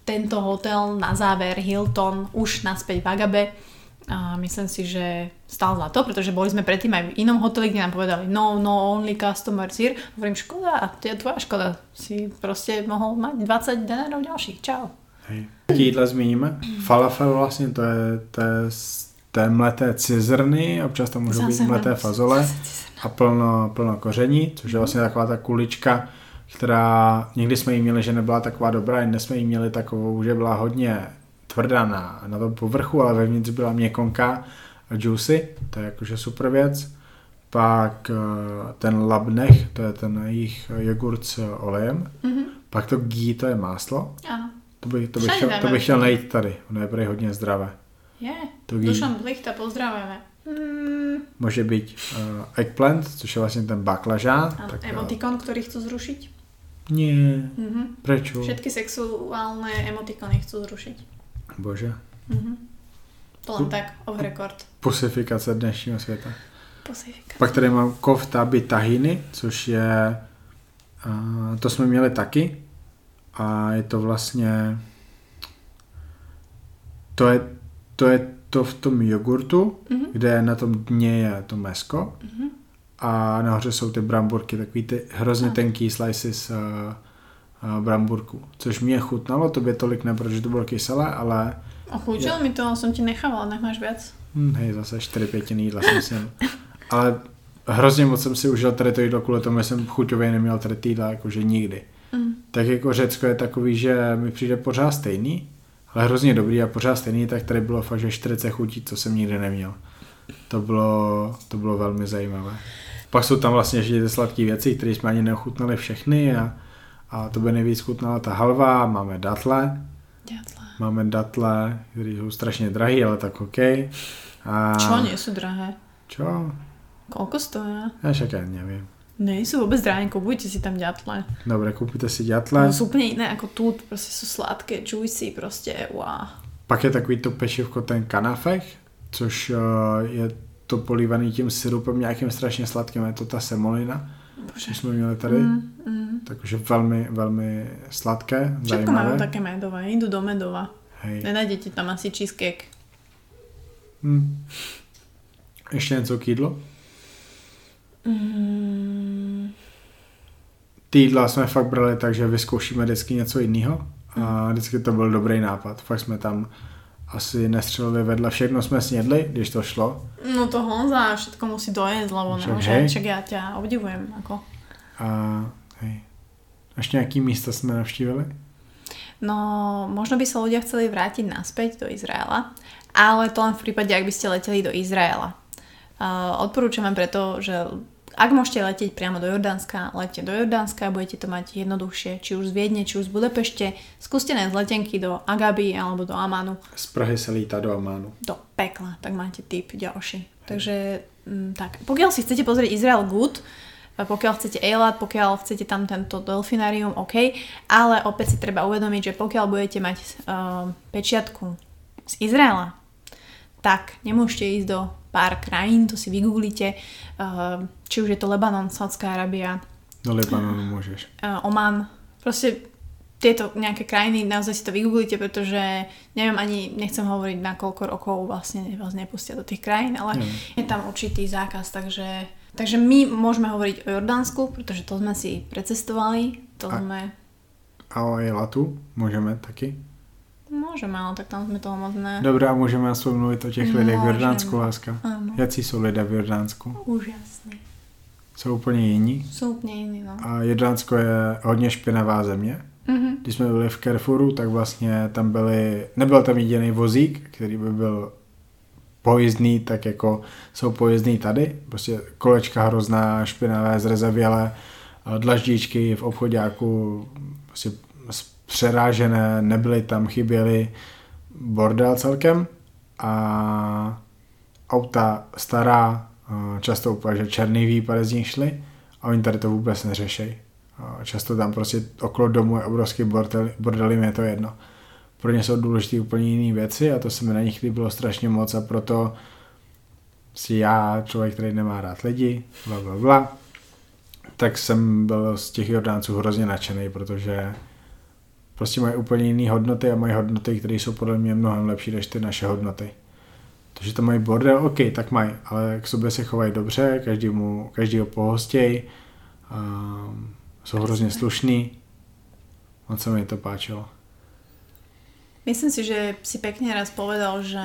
tento hotel na záver Hilton už naspäť v Agabe A myslím si, že stál za to, pretože boli sme predtým aj v inom hoteli, kde nám povedali no, no, only customer here. Hovorím, škoda, to je tvoja škoda. Si proste mohol mať 20 denárov ďalších. Čau. Hej. Jídla zmíníme. Falafel vlastně to je, to je z té mleté cizrny, občas tam můžou být mleté fazole a plno, plno koření, což je vlastně taková ta kulička, která někdy jsme jí měli, že nebyla taková dobrá, dnes jsme jí měli takovou, že byla hodně tvrdá na, na tom povrchu, ale vevnitř byla měkonká a juicy, to je jakože super věc. Pak eh, ten labnech, to je ten jejich jogurt s olejem. Mhm. Pak to ghee, to je máslo. Áno. To bych, to bych, chtěl, to bych chtěl najít tady. Ono je hodně zdravé. Je. To ghee. Dušan Plichta, pozdravujeme. Mm, Může být uh, eggplant, což je vlastně ten baklažán. áno, Tak, uh, emotikon, ktorý chcú zrušiť. Nie, Mhm. prečo? Všetky sexuálne emotikony chcú zrušiť. Bože. Mhm. To len tak, off record. Pusifikace dnešního světa. Pasifika. Pak tady mám kofta tahiny, což je, uh, to jsme měli taky a je to vlastně, to je, to je to v tom jogurtu, Mhm. kde na tom dně je to mesko Mhm. A nahoře jsou ty bramburky, takový ty hrozně tenký slices uh, uh, bramburku, což mě chutnalo, tobě tolik ne, protože to bylo kyselé, ale Ochúčil mi to, ale som ti nechávala, nech máš viac. hm, hej, zase čtyři pětiny jídla jsem si. Ale hrozně moc jsem si užil tady to jídlo kvůli tomu, jsem chuťově neměl tady ty jídla jakože nikdy. Mm. Tak jako Řecko je takový, že mi přijde pořád stejný, ale hrozně dobrý a pořád stejný, tak tady bylo fakt, že 40 chutí, co jsem nikdy neměl. To bylo, to bylo velmi zajímavé. Pak jsou tam vlastně ještě ty sladké věci, které jsme ani neochutnali všechny a, a to by nejvíc chutnala ta halva, máme datle, Ďatle. máme datle, které jsou strašně drahé, ale tak OK. A... Čo, nie sú drahé? Čo? Koľko stoja? Já však já nevím. Nie sú vôbec drahé, kupujte si tam ďatle. Dobre, kúpite si No, ďatle. sú úplne iné ako tu, proste sú sladké, juicy, proste, wow. Pak je takový to pečivko, ten kanafech, což uh, je to polívaný tím syrupem nějakým strašně sladkým, je to ta semolina, Bože. jsme měli tady. Mm, mm. Takže velmi, velmi sladké, Všetko majú zajímavé. také medové, idú do medova. Hej. Nenájdete tam asi cheesecake. Hm. Ještě něco k jídlu? Mm, Ty jídla jsme fakt brali tak, že vyzkoušíme vždycky něco jiného a vždycky to byl dobrý nápad. Fakt jsme tam asi nestřelili vedle, všechno jsme snědli, když to šlo. no to Honza všetko musí dojesť, lebo Však nemôže, hej. však ja ťa obdivujem. Ako. A hej. Ještě nějaký místa jsme navštívili? No, možno by sa ľudia chceli vrátiť naspäť do Izraela, ale to len v prípade, ak by ste leteli do Izraela. Uh, odporúčam vám preto, že ak môžete letieť priamo do Jordánska, lete do Jordánska, budete to mať jednoduchšie, či už z Viedne, či už z Budapešte. Skúste nájsť letenky do Agaby alebo do Amanu, Z Prahy se lítá do Amánu. do pekla, tak máte tip ďalší. Takže mm, tak, pokiaľ si chcete pozrieť Izrael Good, pokiaľ chcete Eilat, pokiaľ chcete tam tento delfinárium, OK, ale opäť si treba uvedomiť, že pokiaľ budete mať uh, pečiatku z Izraela, tak nemôžete ísť do pár krajín, to si vygooglite, uh, či už je to Lebanon, Saudská Arábia, Do Libanonu můžeš. uh, Oman, proste tieto nejaké krajiny, naozaj si to vygooglite, pretože neviem ani, nechcem hovoriť na koľko rokov vlastne vás nepustia do tých krajín, ale Mm. je tam určitý zákaz, takže, takže my môžeme hovoriť o Jordánsku, pretože to sme si precestovali, to A- sme, A o Jelatu můžeme taky. Môžeme, ale tak tam sme toho moc ne. Dobrá, můžeme aspoň mluvit o těch lidech v Můžeme. Jordánsku, láska. Áno, Jací jsou lidé v Jordánsku? úžasný. Jsou úplně jiní. Sú úplne iní, no. A Jordánsko je hodně špinavá země. Mhm. Když jsme byli v Carrefouru, tak vlastně tam byly, nebyl tam jediný vozík, který by byl pojezdný, tak jako jsou pojezdný tady. Prostě kolečka hrozná, špinavé, zrezavělé, dlaždičky v obchodáku prostě přerážené, nebyly tam, chyběly bordel celkem a auta stará, a často úplně, že černý výpady z nich šly a oni tady to vůbec neřešejí. A Často tam prostě okolo domu je obrovský bordel, bordel jim je to jedno. Pro ně jsou důležité úplně jiné věci a to se mi na nich líbilo strašně moc a proto si já, člověk, který nemá rád lidi, bla, bla, bla, tak jsem byl z těch Jordánců hrozně nadšený, protože prostě mají úplně jiné hodnoty a mají hodnoty, které jsou podle mě mnohem lepší než ty naše hodnoty. To, že to mají bordel, OK, tak mají, ale k sobě se chovají dobře, každému, každýho pohostěj, um, jsou hrozně slušní. Moc se mi to páčilo. Myslím si, že si pekne raz povedal, že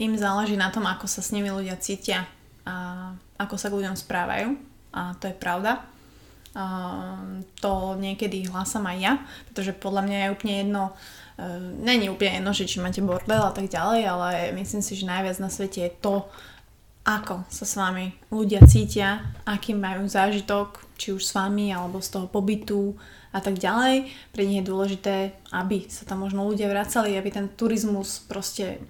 im záleží na tom, ako sa s nimi ľudia cítia a ako sa k ľuďom správajú. A to je pravda. A to niekedy hlasám aj ja, pretože podľa mňa je úplne jedno, e, není úplne jedno, že či máte bordel a tak ďalej, ale myslím si, že najviac na svete je to, ako sa s vami ľudia cítia, aký majú zážitok, či už s vami, alebo z toho pobytu, a tak ďalej. Pre nich je dôležité, aby sa tam možno ľudia vracali, aby ten turizmus proste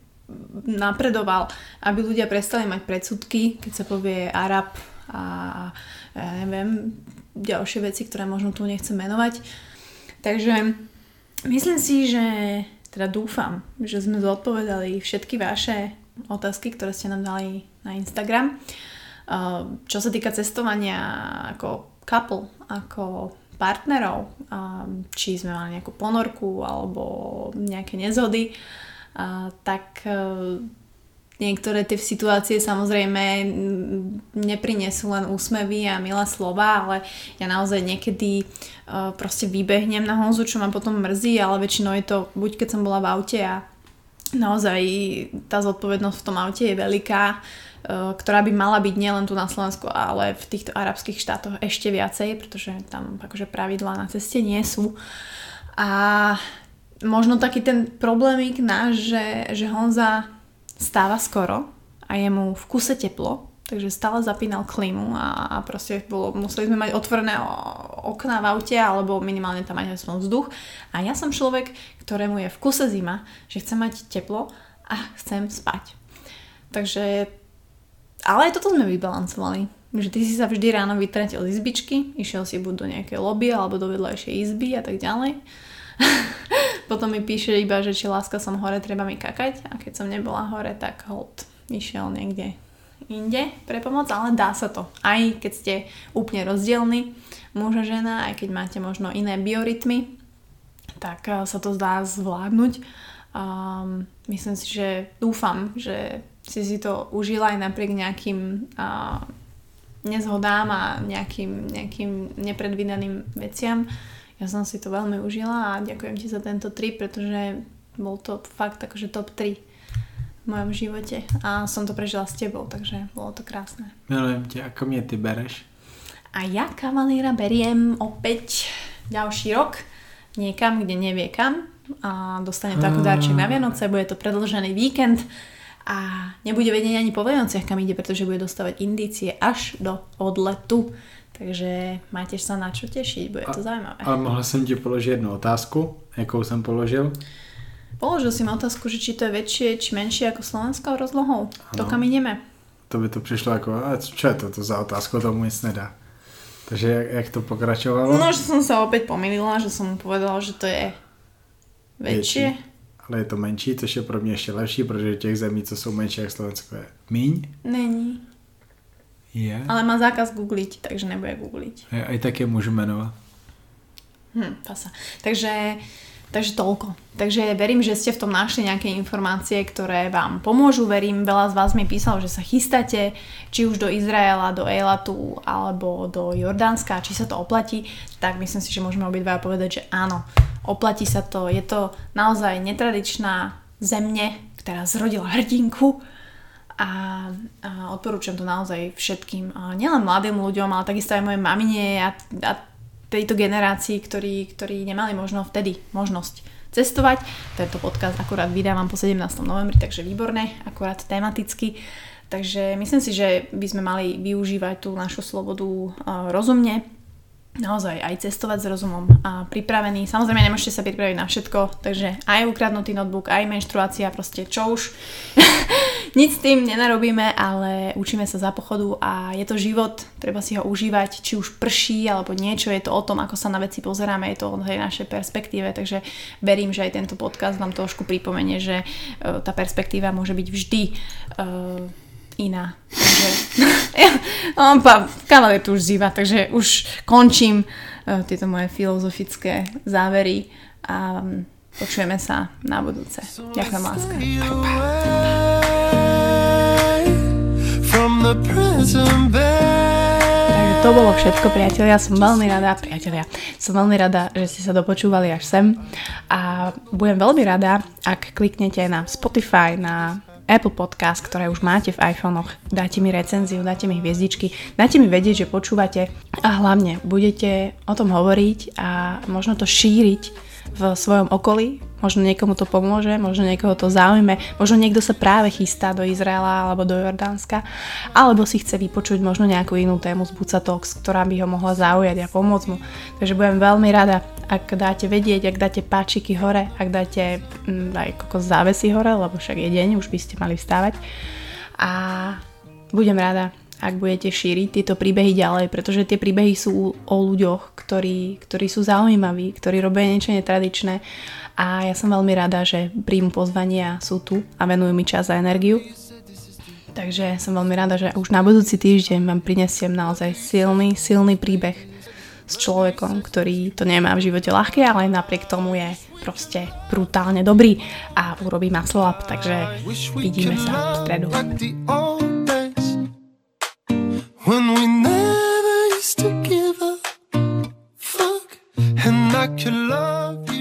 napredoval, aby ľudia prestali mať predsudky, keď sa povie Arab a ja neviem, ďalšie veci, ktoré možno tu nechcem menovať. Takže myslím si, že teda dúfam, že sme zodpovedali všetky vaše otázky, ktoré ste nám dali na Instagram. Čo sa týka cestovania ako couple, ako partnerov, či sme mali nejakú ponorku alebo nejaké nezhody, tak e, niektoré tie situácie samozrejme neprinesú len úsmevy a milé slova, ale ja naozaj niekedy e, proste vybehnem na Honzu, čo ma potom mrzí, ale väčšinou je to buď keď som bola v aute a naozaj tá zodpovednosť v tom aute je veľká, Eh, ktorá by mala byť nielen tu na Slovensku, ale v týchto arabských štátoch ešte viacej, pretože tam akože pravidlá na ceste nie sú. A možno taký ten problémik náš, že, že Honza stáva skoro a je mu v kuse teplo, takže stále zapínal klímu a, a proste bolo, museli sme mať otvorené okná v aute alebo minimálne tam mať aspoň vzduch. A ja som človek, ktorému je v kuse zima, že chcem mať teplo a chcem spať. Takže ale aj toto sme vybalancovali. Že ty si sa vždy ráno vytratil z izbičky, išiel si buď do nejakej lobby alebo do vedľajšej izby a tak ďalej. Potom mi píše iba, že či láska som hore, treba mi kakať a keď som nebola hore, tak hold išiel niekde inde pre pomoc, ale dá sa to. Aj keď ste úplne rozdielni, muž a žena, aj keď máte možno iné biorytmy, tak eh, sa to zdá zvládnuť. Um, myslím si, že dúfam, že si si to užila aj napriek nejakým uh, nezhodám a nejakým, nejakým nepredvídaným veciam. Ja som si to veľmi užila a ďakujem ti za tento trip, pretože bol to fakt akože top 3 v mojom živote a som to prežila s tebou, takže bolo to krásne. Milujem ťa, ako mne ty bereš? A ja kavalíra beriem opäť ďalší rok niekam, kde nevie kam a dostane to ako darček na Vianoce, bude to predlžený víkend a nebude vedieť ani po Vianociach, kam ide, pretože bude dostávať indície až do odletu. Takže máte sa na čo tešiť, bude to a, zaujímavé. Ale mohla som ti položiť jednu otázku, jakou som položil? Položil si mi otázku, že či to je väčšie, či menšie ako Slovenskou rozlohou. Ano. To kam ideme? To by to přišlo jako, a čo je toto za otázku, tomu nic nedá. Takže jak, jak to pokračovalo? No, že som sa opäť pomýlila, že som mu povedala, že to je väčšie. väčšie ale je to menší, což je pro mě ještě lepší, protože těch zemí, co jsou menší jak Slovensko je míň. Není. Je. Ale má zákaz googliť, takže nebude googliť. Aj tak je môžu menovať. Hm, pasa. Takže Takže toľko. Takže verím, že ste v tom našli nejaké informácie, ktoré vám pomôžu. Verím, veľa z vás mi písalo, že sa chystáte či už do Izraela, do Eilatu alebo do Jordánska, či sa to oplatí, tak myslím si, že môžeme obidva povedať, že áno, oplatí sa to. Je to naozaj netradičná zemne, ktorá zrodila hrdinku a, a odporúčam to naozaj všetkým, a nielen mladým ľuďom, ale takisto aj mojej mamine a, a tejto generácii, ktorí, ktorí nemali možno vtedy možnosť cestovať. Tento podcast akurát vydávam po 17. novembri, takže výborné, akurát tematicky. Takže myslím si, že by sme mali využívať tú našu slobodu rozumne, naozaj aj cestovať s rozumom a pripravený. Samozrejme nemôžete sa pripraviť na všetko, takže aj ukradnutý notebook, aj menštruácia, proste čo už. Nic s tým nenarobíme, ale učíme sa za pochodu a je to život, treba si ho užívať, či už prší alebo niečo, je to o tom, ako sa na veci pozeráme, je to o tej našej perspektíve, takže verím, že aj tento podcast vám trošku pripomenie, že uh, tá perspektíva môže byť vždy uh, iná. Takže, ja, no, kaval je tu už zýva, takže už končím uh, tieto moje filozofické závery a um, počujeme sa na budúce. Ďakujem láska. Takže to bolo všetko, priatelia. Som veľmi rada, priatelia, som veľmi rada, že ste sa dopočúvali až sem. A budem veľmi rada, ak kliknete na Spotify, na Apple Podcast, ktoré už máte v iPhonech, dáte mi recenziu, dáte mi hviezdičky, dáte mi vedieť, že počúvate a hlavne budete o tom hovoriť a možno to šíriť v svojom okolí, možno niekomu to pomôže, možno niekoho to zaujme, možno niekto sa práve chystá do Izraela alebo do Jordánska, alebo si chce vypočuť možno nejakú inú tému z Buca Talks, ktorá by ho mohla zaujať a pomôcť mu. Takže budem veľmi rada, ak dáte vedieť, ak dáte páčiky hore, ak dáte mm, aj kokos závesy hore, lebo však je deň, už by ste mali vstávať. A budem rada, ak budete šíriť tieto príbehy ďalej, pretože tie príbehy sú o ľuďoch, ktorí, ktorí sú zaujímaví, ktorí robia niečo netradičné a ja som veľmi rada, že príjmu pozvania sú tu a venujú mi čas a energiu. Takže som veľmi rada, že už na budúci týždeň vám prinesiem naozaj silný, silný príbeh s človekom, ktorý to nemá v živote ľahké, ale napriek tomu je proste brutálne dobrý a urobí maslo up, takže vidíme sa v stredu. When we never used to give a fuck, and I could love.